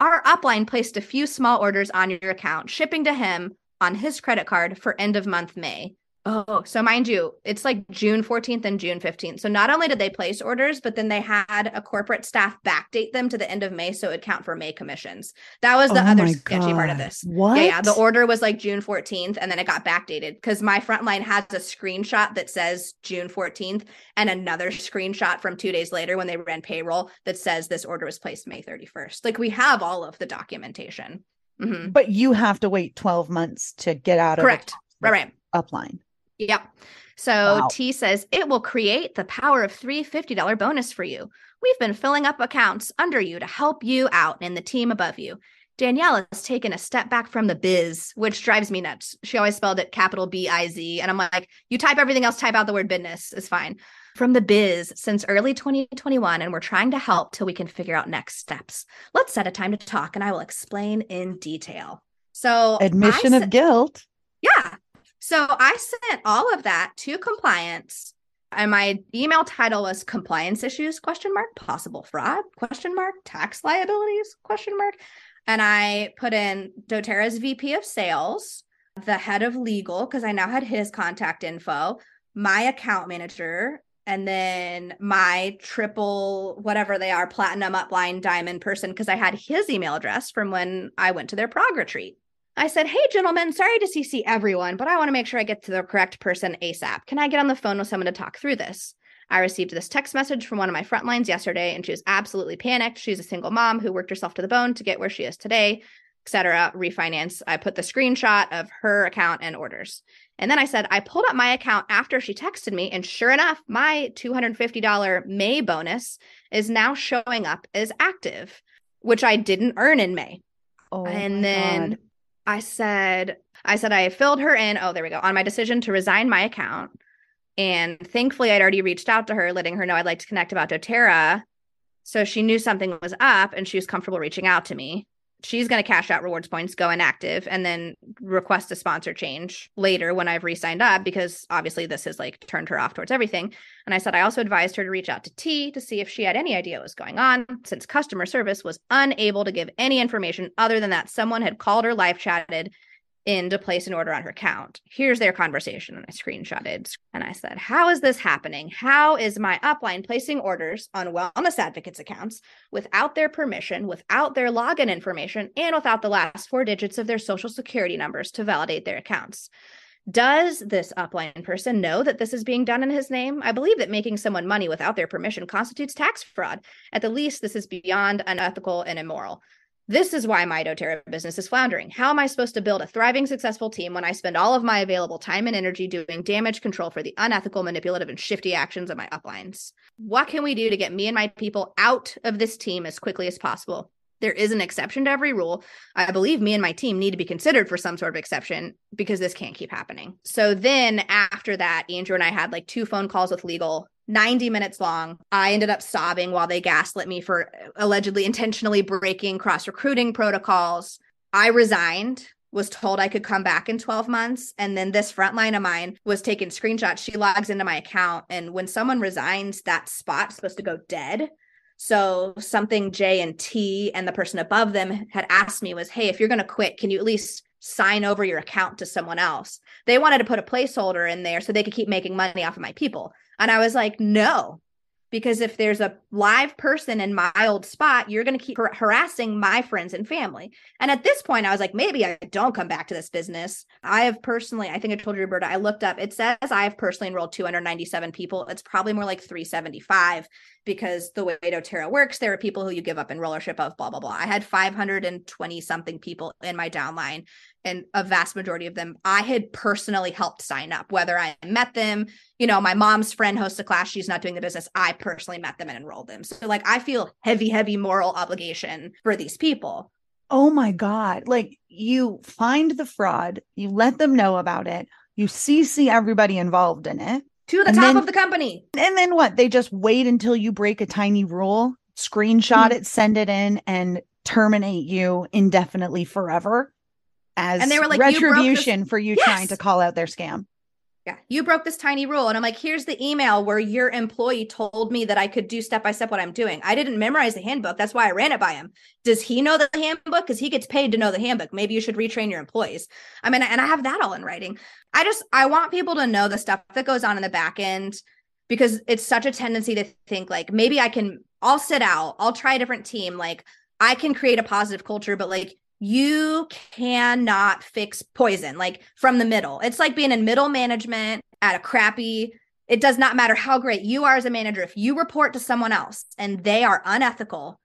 Our upline placed a few small orders on your account, shipping to him on his credit card for end of month May. Oh, so mind you, it's like June 14th and June 15th. So not only did they place orders, but then they had a corporate staff backdate them to the end of May so it'd count for May commissions. That was the oh other sketchy God. part of this. What? Yeah, yeah, the order was like June 14th and then it got backdated because my frontline has a screenshot that says June 14th and another [laughs] screenshot from two days later when they ran payroll that says this order was placed May 31st. Like we have all of the documentation. Mm-hmm. But you have to wait 12 months to get out Correct. of Correct. Right, right. Upline. Yep. So wow. T says it will create the power of three $50 bonus for you. We've been filling up accounts under you to help you out and the team above you. Danielle has taken a step back from the biz, which drives me nuts. She always spelled it capital B I Z. And I'm like, you type everything else, type out the word business. is fine. From the biz since early 2021, and we're trying to help till we can figure out next steps. Let's set a time to talk, and I will explain in detail. So, admission I of guilt. Yeah. So I sent all of that to compliance and my email title was compliance issues question mark possible fraud question mark tax liabilities question mark. And i put in doterra's vp of sales the head of legal because i now had his contact info my account manager and then my triple whatever they are platinum upline diamond person because i had his email address from when i went to their prog retreat I said, Hey, gentlemen, sorry to CC everyone, but I want to make sure I get to the correct person ASAP. Can I get on the phone with someone to talk through this? I received this text message from one of my front lines yesterday, and she was absolutely panicked. She's a single mom who worked herself to the bone to get where she is today, etc. Refinance. I put the screenshot of her account and orders. And then I said, I pulled up my account after she texted me, and sure enough, my $250 May bonus is now showing up as active, which I didn't earn in May. Oh, and then God. I said, I said I filled her in. Oh, there we go. On my decision to resign my account. And thankfully, I'd already reached out to her, letting her know I'd like to connect about doTERRA. So she knew something was up and she was comfortable reaching out to me she's going to cash out rewards points, go inactive, and then request a sponsor change later when I've re signed up because obviously this has like turned her off towards everything. And I said I also advised her to reach out to T to see if she had any idea what was going on since customer service was unable to give any information other than that someone had called or live chatted in to place an order on her account. Here's their conversation. And I screenshotted and I said, How is this happening? How is my upline placing orders on wellness advocates accounts without their permission, without their login information, and without the last four digits of their social security numbers to validate their accounts? Does this upline person know that this is being done in his name? I believe that making someone money without their permission constitutes tax fraud. At the least, this is beyond unethical and immoral. This is why my doTERRA business is floundering. How am I supposed to build a thriving, successful team when I spend all of my available time and energy doing damage control for the unethical, manipulative, and shifty actions of my uplines? What can we do to get me and my people out of this team as quickly as possible? There is an exception to every rule. I believe me and my team need to be considered for some sort of exception because this can't keep happening. So then after that, Andrew and I had like two phone calls with legal 90 minutes long. I ended up sobbing while they gaslit me for allegedly intentionally breaking cross recruiting protocols. I resigned, was told I could come back in 12 months. And then this frontline of mine was taking screenshots. She logs into my account. And when someone resigns, that spot's supposed to go dead. So something J and T and the person above them had asked me was, Hey, if you're going to quit, can you at least sign over your account to someone else? They wanted to put a placeholder in there so they could keep making money off of my people. And I was like, no, because if there's a live person in my old spot, you're going to keep har- harassing my friends and family. And at this point, I was like, maybe I don't come back to this business. I have personally, I think I told you, Roberta, I looked up, it says I have personally enrolled 297 people. It's probably more like 375 because the way doTERRA works, there are people who you give up enrollership of, blah, blah, blah. I had 520 something people in my downline, and a vast majority of them I had personally helped sign up, whether I met them, you know, my mom's friend hosts a class, she's not doing the business. I personally met them and enrolled them. So, like, I feel heavy, heavy moral obligation for these people. Oh my God. Like, you find the fraud, you let them know about it, you CC everybody involved in it to the top then, of the company. And then what? They just wait until you break a tiny rule, screenshot mm-hmm. it, send it in, and terminate you indefinitely forever as and they were like retribution you for you yes! trying to call out their scam. Yeah, you broke this tiny rule. And I'm like, here's the email where your employee told me that I could do step by step what I'm doing. I didn't memorize the handbook. That's why I ran it by him. Does he know the handbook? Because he gets paid to know the handbook. Maybe you should retrain your employees. I mean, and I have that all in writing. I just, I want people to know the stuff that goes on in the back end because it's such a tendency to think like maybe I can, I'll sit out, I'll try a different team. Like I can create a positive culture, but like you cannot fix poison like from the middle. It's like being in middle management at a crappy it does not matter how great you are as a manager if you report to someone else and they are unethical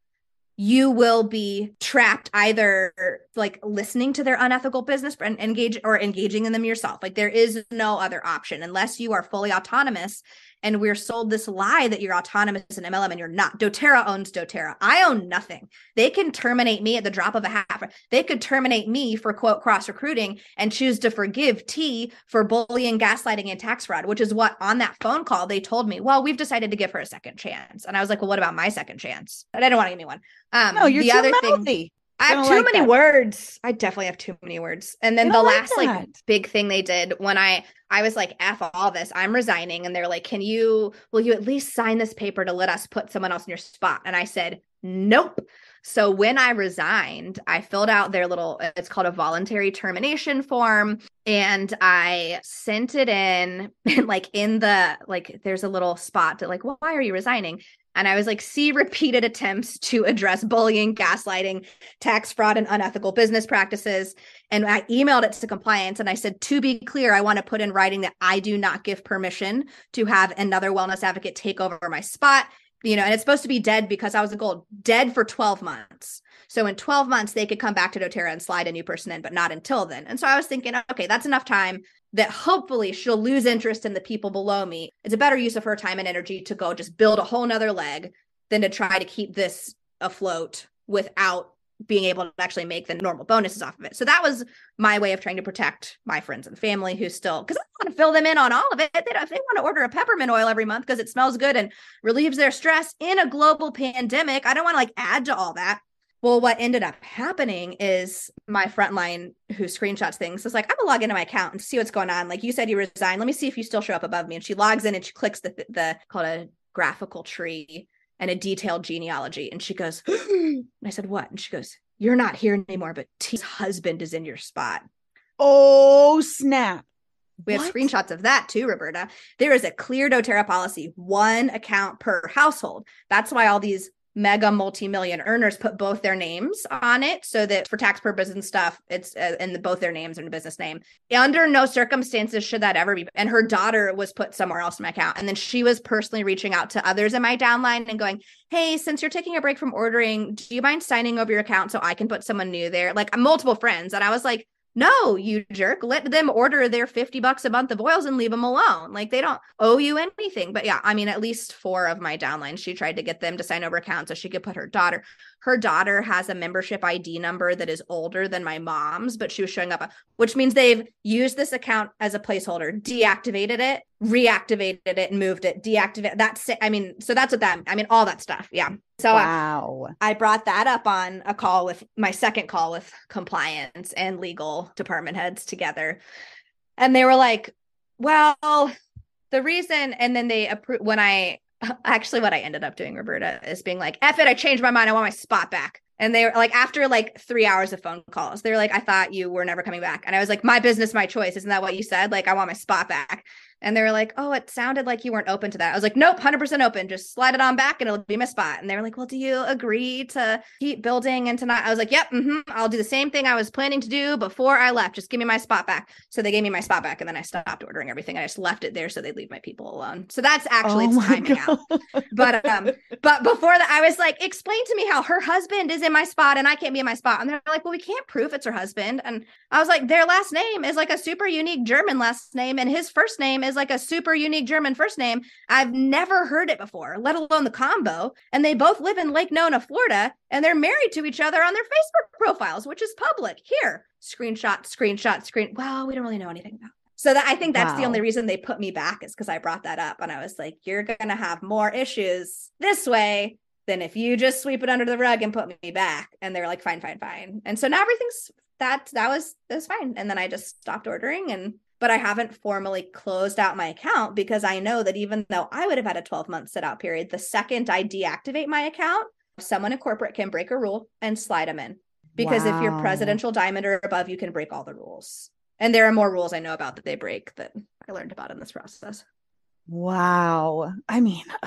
you will be trapped either like listening to their unethical business and engage or engaging in them yourself like there is no other option unless you are fully autonomous and we're sold this lie that you're autonomous in MLM and you're not. doTERRA owns doTERRA. I own nothing. They can terminate me at the drop of a hat. They could terminate me for quote cross recruiting and choose to forgive T for bullying, gaslighting, and tax fraud, which is what on that phone call they told me. Well, we've decided to give her a second chance, and I was like, well, what about my second chance? I didn't want to give me one. Um, no, you're the too other mouthy. thing. I have too like many that. words. I definitely have too many words. And then the last like, like big thing they did when I I was like, F all this, I'm resigning. And they're like, Can you will you at least sign this paper to let us put someone else in your spot? And I said, Nope. So when I resigned, I filled out their little, it's called a voluntary termination form. And I sent it in, and [laughs] like in the, like, there's a little spot to like, well, why are you resigning? And I was like, see repeated attempts to address bullying, gaslighting, tax fraud, and unethical business practices. And I emailed it to compliance and I said, to be clear, I want to put in writing that I do not give permission to have another wellness advocate take over my spot. You know, and it's supposed to be dead because I was a goal dead for 12 months. So in 12 months, they could come back to doTERRA and slide a new person in, but not until then. And so I was thinking, okay, that's enough time that hopefully she'll lose interest in the people below me. It's a better use of her time and energy to go just build a whole nother leg than to try to keep this afloat without being able to actually make the normal bonuses off of it. So that was my way of trying to protect my friends and family who still because I don't want to fill them in on all of it. They don't, if they want to order a peppermint oil every month because it smells good and relieves their stress in a global pandemic, I don't want to like add to all that. Well, what ended up happening is my frontline who screenshots things was like, I'm gonna log into my account and see what's going on. Like you said, you resigned. Let me see if you still show up above me. And she logs in and she clicks the the called a graphical tree and a detailed genealogy. And she goes, [gasps] and I said, What? And she goes, You're not here anymore, but T's husband is in your spot. Oh, snap. We have what? screenshots of that too, Roberta. There is a clear doTERRA policy, one account per household. That's why all these mega multi-million earners put both their names on it so that for tax purposes and stuff it's uh, in the, both their names and business name. Under no circumstances should that ever be and her daughter was put somewhere else in my account. And then she was personally reaching out to others in my downline and going hey since you're taking a break from ordering do you mind signing over your account so i can put someone new there? Like multiple friends. And i was like no, you jerk. Let them order their 50 bucks a month of oils and leave them alone. Like they don't owe you anything. But yeah, I mean, at least four of my downlines, she tried to get them to sign over accounts so she could put her daughter. Her daughter has a membership ID number that is older than my mom's, but she was showing up, which means they've used this account as a placeholder, deactivated it, reactivated it, and moved it, deactivate. That's, I mean, so that's what that, I mean, all that stuff. Yeah. So uh, wow. I, I brought that up on a call with my second call with compliance and legal department heads together. And they were like, well, the reason, and then they approved when I [laughs] actually what I ended up doing, Roberta, is being like, F it, I changed my mind. I want my spot back. And they were like, after like three hours of phone calls, they were like, I thought you were never coming back. And I was like, my business, my choice. Isn't that what you said? Like, I want my spot back. And they were like, oh, it sounded like you weren't open to that. I was like, nope, 100% open. Just slide it on back and it'll be my spot. And they were like, well, do you agree to keep building and to not? I was like, yep, mm-hmm. I'll do the same thing I was planning to do before I left. Just give me my spot back. So they gave me my spot back and then I stopped ordering everything. I just left it there so they'd leave my people alone. So that's actually Oh it's timing out. But um, but before that, I was like, explain to me how her husband is in my spot and I can't be in my spot. And they're like, well, we can't prove it's her husband. And I was like, their last name is like a super unique German last name, and his first name is like a super unique German first name. I've never heard it before, let alone the combo. And they both live in Lake Nona, Florida, and they're married to each other on their Facebook profiles, which is public. Here, screenshot, screenshot, screen. Well, we don't really know anything about. So that I think that's the only reason they put me back is because I brought that up, and I was like, you're gonna have more issues this way than if you just sweep it under the rug and put me back. And they're like, fine, fine, fine. And so now everything's that that was that was fine. And then I just stopped ordering and but I haven't formally closed out my account because I know that even though I would have had a 12 month sit out period, the second I deactivate my account, someone in corporate can break a rule and slide them in. Because if you're presidential diamond or above, you can break all the rules. And there are more rules I know about that they break that I learned about in this process. Wow. I mean, [sighs]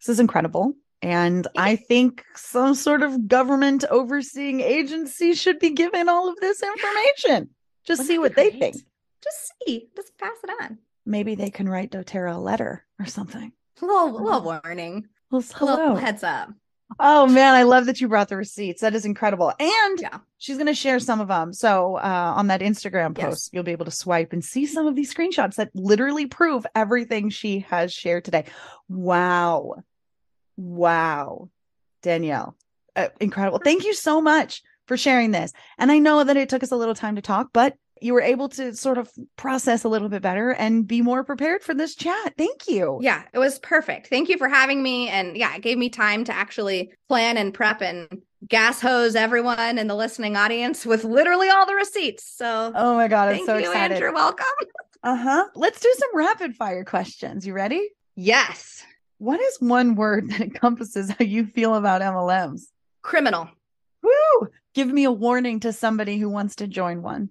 this is incredible. And I think some sort of government overseeing agency should be given all of this information. Just Wouldn't see what they great? think. Just see, just pass it on. Maybe they can write doTERRA a letter or something. A little, little warning, Well, a little heads up. Oh man, I love that you brought the receipts. That is incredible. And Yeah. she's going to share some of them. So uh, on that Instagram Yes. post, you'll be able to swipe and see some of these screenshots that literally prove everything she has shared today. Wow. Wow. Danielle, uh, incredible. Thank you so much for sharing this. And I know that it took us a little time to talk, but you were able to sort of process a little bit better and be more prepared for this chat. Thank you. Yeah, it was perfect. Thank you for having me. And yeah, it gave me time to actually plan and prep and gas hose everyone in the listening audience with literally all the receipts. So Oh my God, I'm thank so you, excited. and you're welcome. [laughs] Uh huh. Let's do some rapid fire questions. You ready? Yes. What is one word that encompasses how you feel about MLMs? Criminal. Woo! Give me a warning to somebody who wants to join one.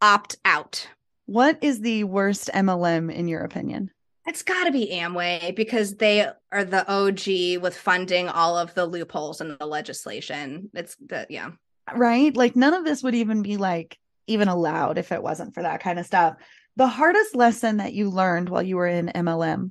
Opt out. What is the worst MLM in your opinion? It's got to be Amway because they are the OG with funding all of the loopholes in the legislation. It's the, yeah. Right? Like none of this would even be like even allowed if it wasn't for that kind of stuff. The hardest lesson that you learned while you were in MLM.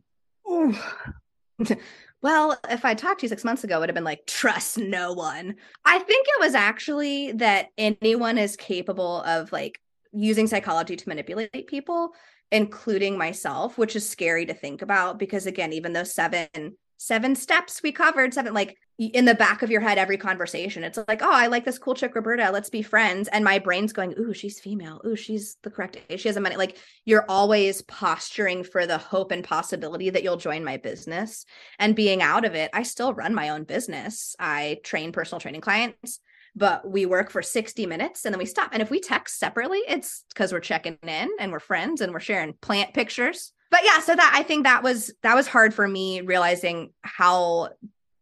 [laughs] well, if I talked to you six months ago, it would have been like, trust no one. I think it was actually that anyone is capable of like using psychology to manipulate people, including myself, which is scary to think about because again, even those seven seven steps we covered, seven like in the back of your head every conversation. It's like oh i like this cool chick roberta. Let's be friends. And my brain's going ooh she's female. Ooh she's the correct age. She has a money like you're always posturing for the hope and possibility that you'll join my business. And being out of it i still run my own business. I train personal training clients but we work for 60 minutes and then we stop. And if we text separately it's because we're checking in and we're friends and we're sharing plant pictures but yeah so that i think that was that was hard for me realizing how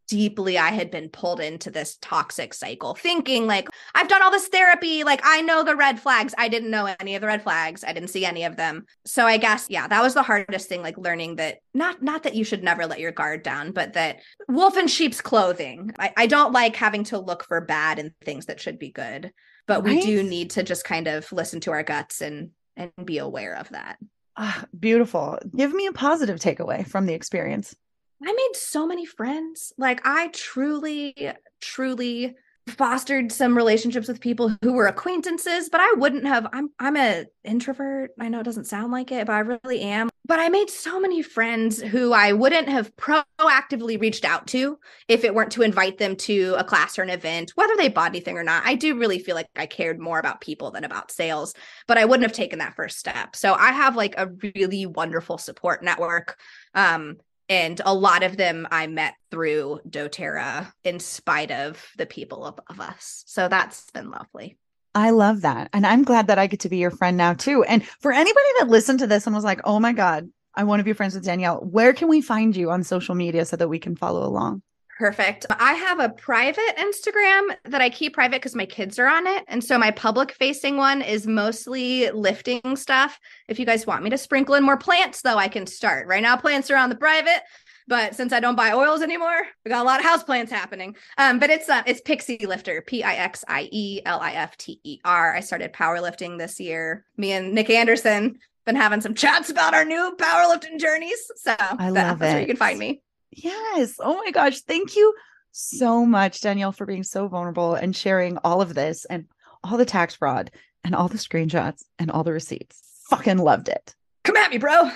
deeply I had been pulled into this toxic cycle, thinking like, I've done all this therapy. Like, I know the red flags. I didn't know any of the red flags. I didn't see any of them. So I guess, yeah, that was the hardest thing, like learning that not, not that you should never let your guard down, but that wolf in sheep's clothing. I, I don't like having to look for bad in things that should be good, but we do need to just kind of listen to our guts and, and be aware of that. Ah, beautiful. Give me a positive takeaway from the experience. I made so many friends. Like I truly, truly fostered some relationships with people who were acquaintances, but I wouldn't have I'm I'm a introvert. I know it doesn't sound like it, but I really am. But I made so many friends who I wouldn't have proactively reached out to if it weren't to invite them to a class or an event, whether they bought anything or not. I do really feel like I cared more about people than about sales, but I wouldn't have taken that first step. So I have like a really wonderful support network. Um, and a lot of them I met through doTERRA in spite of the people above us. So that's been lovely. I love that. And I'm glad that I get to be your friend now too. And for anybody that listened to this and was like, oh my God, I want to be friends with Danielle, where can we find you on social media so that we can follow along? Perfect. I have a private Instagram that I keep private because my kids are on it. And so my public facing one is mostly lifting stuff. If you guys want me to sprinkle in more plants, though, I can start. Right now, plants are on the private. But since I don't buy oils anymore, we got a lot of house plants happening. Um, but it's uh, it's Pixie Lifter, P I X I E L I F T E R. I started powerlifting this year. Me and Nick Anderson been having some chats about our new powerlifting journeys. So I love that's it. where you can find me. Yes. Oh my gosh. Thank you so much, Danielle, for being so vulnerable and sharing all of this and all the tax fraud and all the screenshots and all the receipts. Fucking loved it. Come at me, bro.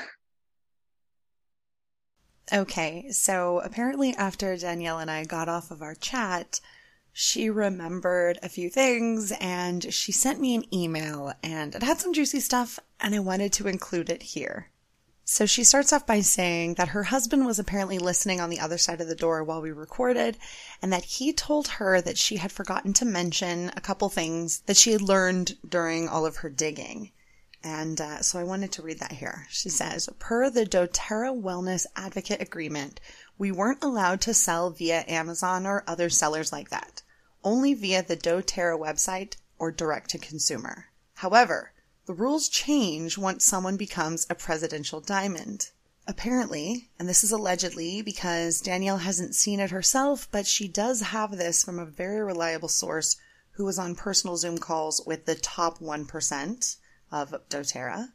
Okay. So apparently, after Danielle and I got off of our chat, she remembered a few things and she sent me an email and it had some juicy stuff and I wanted to include it here. So she starts off by saying that her husband was apparently listening on the other side of the door while we recorded, and that he told her that she had forgotten to mention a couple things that she had learned during all of her digging. And uh, so I wanted to read that here. She says, per the doTERRA Wellness Advocate Agreement, we weren't allowed to sell via Amazon or other sellers like that, only via the doTERRA website or direct to consumer. However, the rules change once someone becomes a presidential diamond. Apparently, and this is allegedly because Danielle hasn't seen it herself, but she does have this from a very reliable source who was on personal Zoom calls with the top 1% of doTERRA,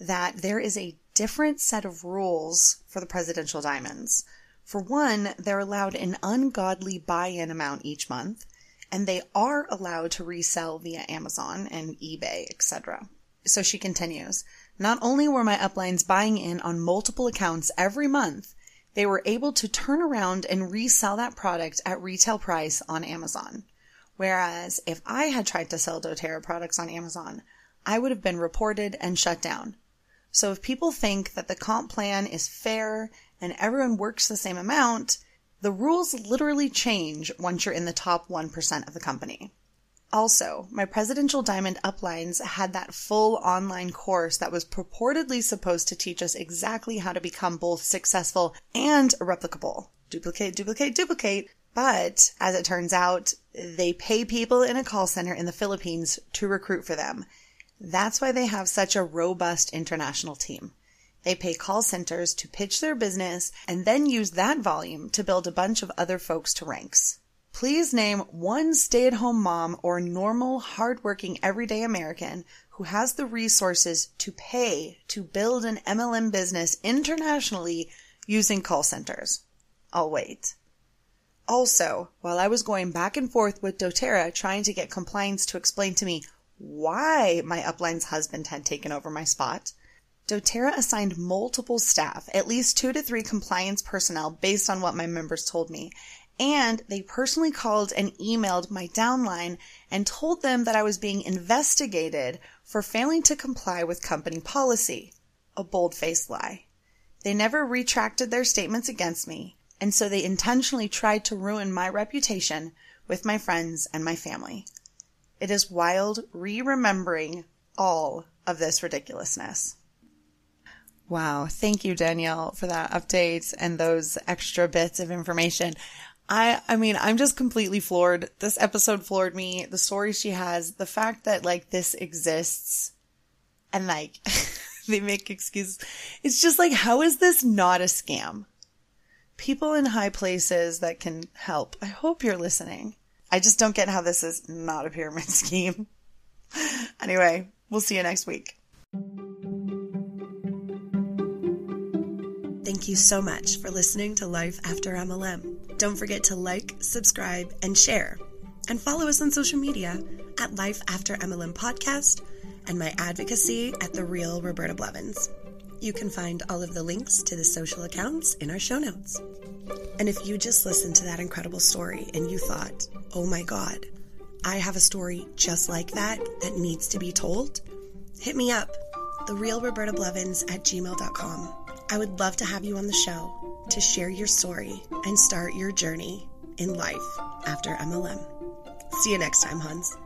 that there is a different set of rules for the presidential diamonds. For one, they're allowed an ungodly buy in amount each month, and they are allowed to resell via Amazon and eBay, etc. So she continues, not only were my uplines buying in on multiple accounts every month, they were able to turn around and resell that product at retail price on Amazon. Whereas if I had tried to sell doTERRA products on Amazon, I would have been reported and shut down. So if people think that the comp plan is fair and everyone works the same amount, the rules literally change once you're in the top 1% of the company. Also, my presidential diamond uplines had that full online course that was purportedly supposed to teach us exactly how to become both successful and replicable. Duplicate, duplicate, duplicate. But as it turns out, they pay people in a call center in the Philippines to recruit for them. That's why they have such a robust international team. They pay call centers to pitch their business and then use that volume to build a bunch of other folks to ranks. Please name one stay at home mom or normal, hardworking, everyday American who has the resources to pay to build an MLM business internationally using call centers. I'll wait. Also, while I was going back and forth with doTERRA trying to get compliance to explain to me why my upline's husband had taken over my spot, doTERRA assigned multiple staff, at least two to three compliance personnel based on what my members told me, and they personally called and emailed my downline and told them that I was being investigated for failing to comply with company policy. A bold faced lie. They never retracted their statements against me, and so they intentionally tried to ruin my reputation with my friends and my family. It is wild re remembering all of this ridiculousness. Wow. Thank you, Danielle, for that update and those extra bits of information. I I mean, I'm just completely floored. This episode floored me. The story she has, the fact that like this exists and like [laughs] they make excuses. It's just like how is this not a scam? People in high places that can help. I hope you're listening. I just don't get how this is not a pyramid [laughs] scheme. anyway, we'll see you next week. Thank you so much for listening to Life After MLM. Don't forget to like, subscribe, and share. And follow us on social media at Life After MLM Podcast and my advocacy at The Real Roberta Blevins. You can find all of the links to the social accounts in our show notes. And if you just listened to that incredible story and you thought, oh my God, I have a story just like that that needs to be told, hit me up, therealrobertablevins at gmail.com. I would love to have you on the show to share your story and start your journey in life after MLM. See you next time, Huns.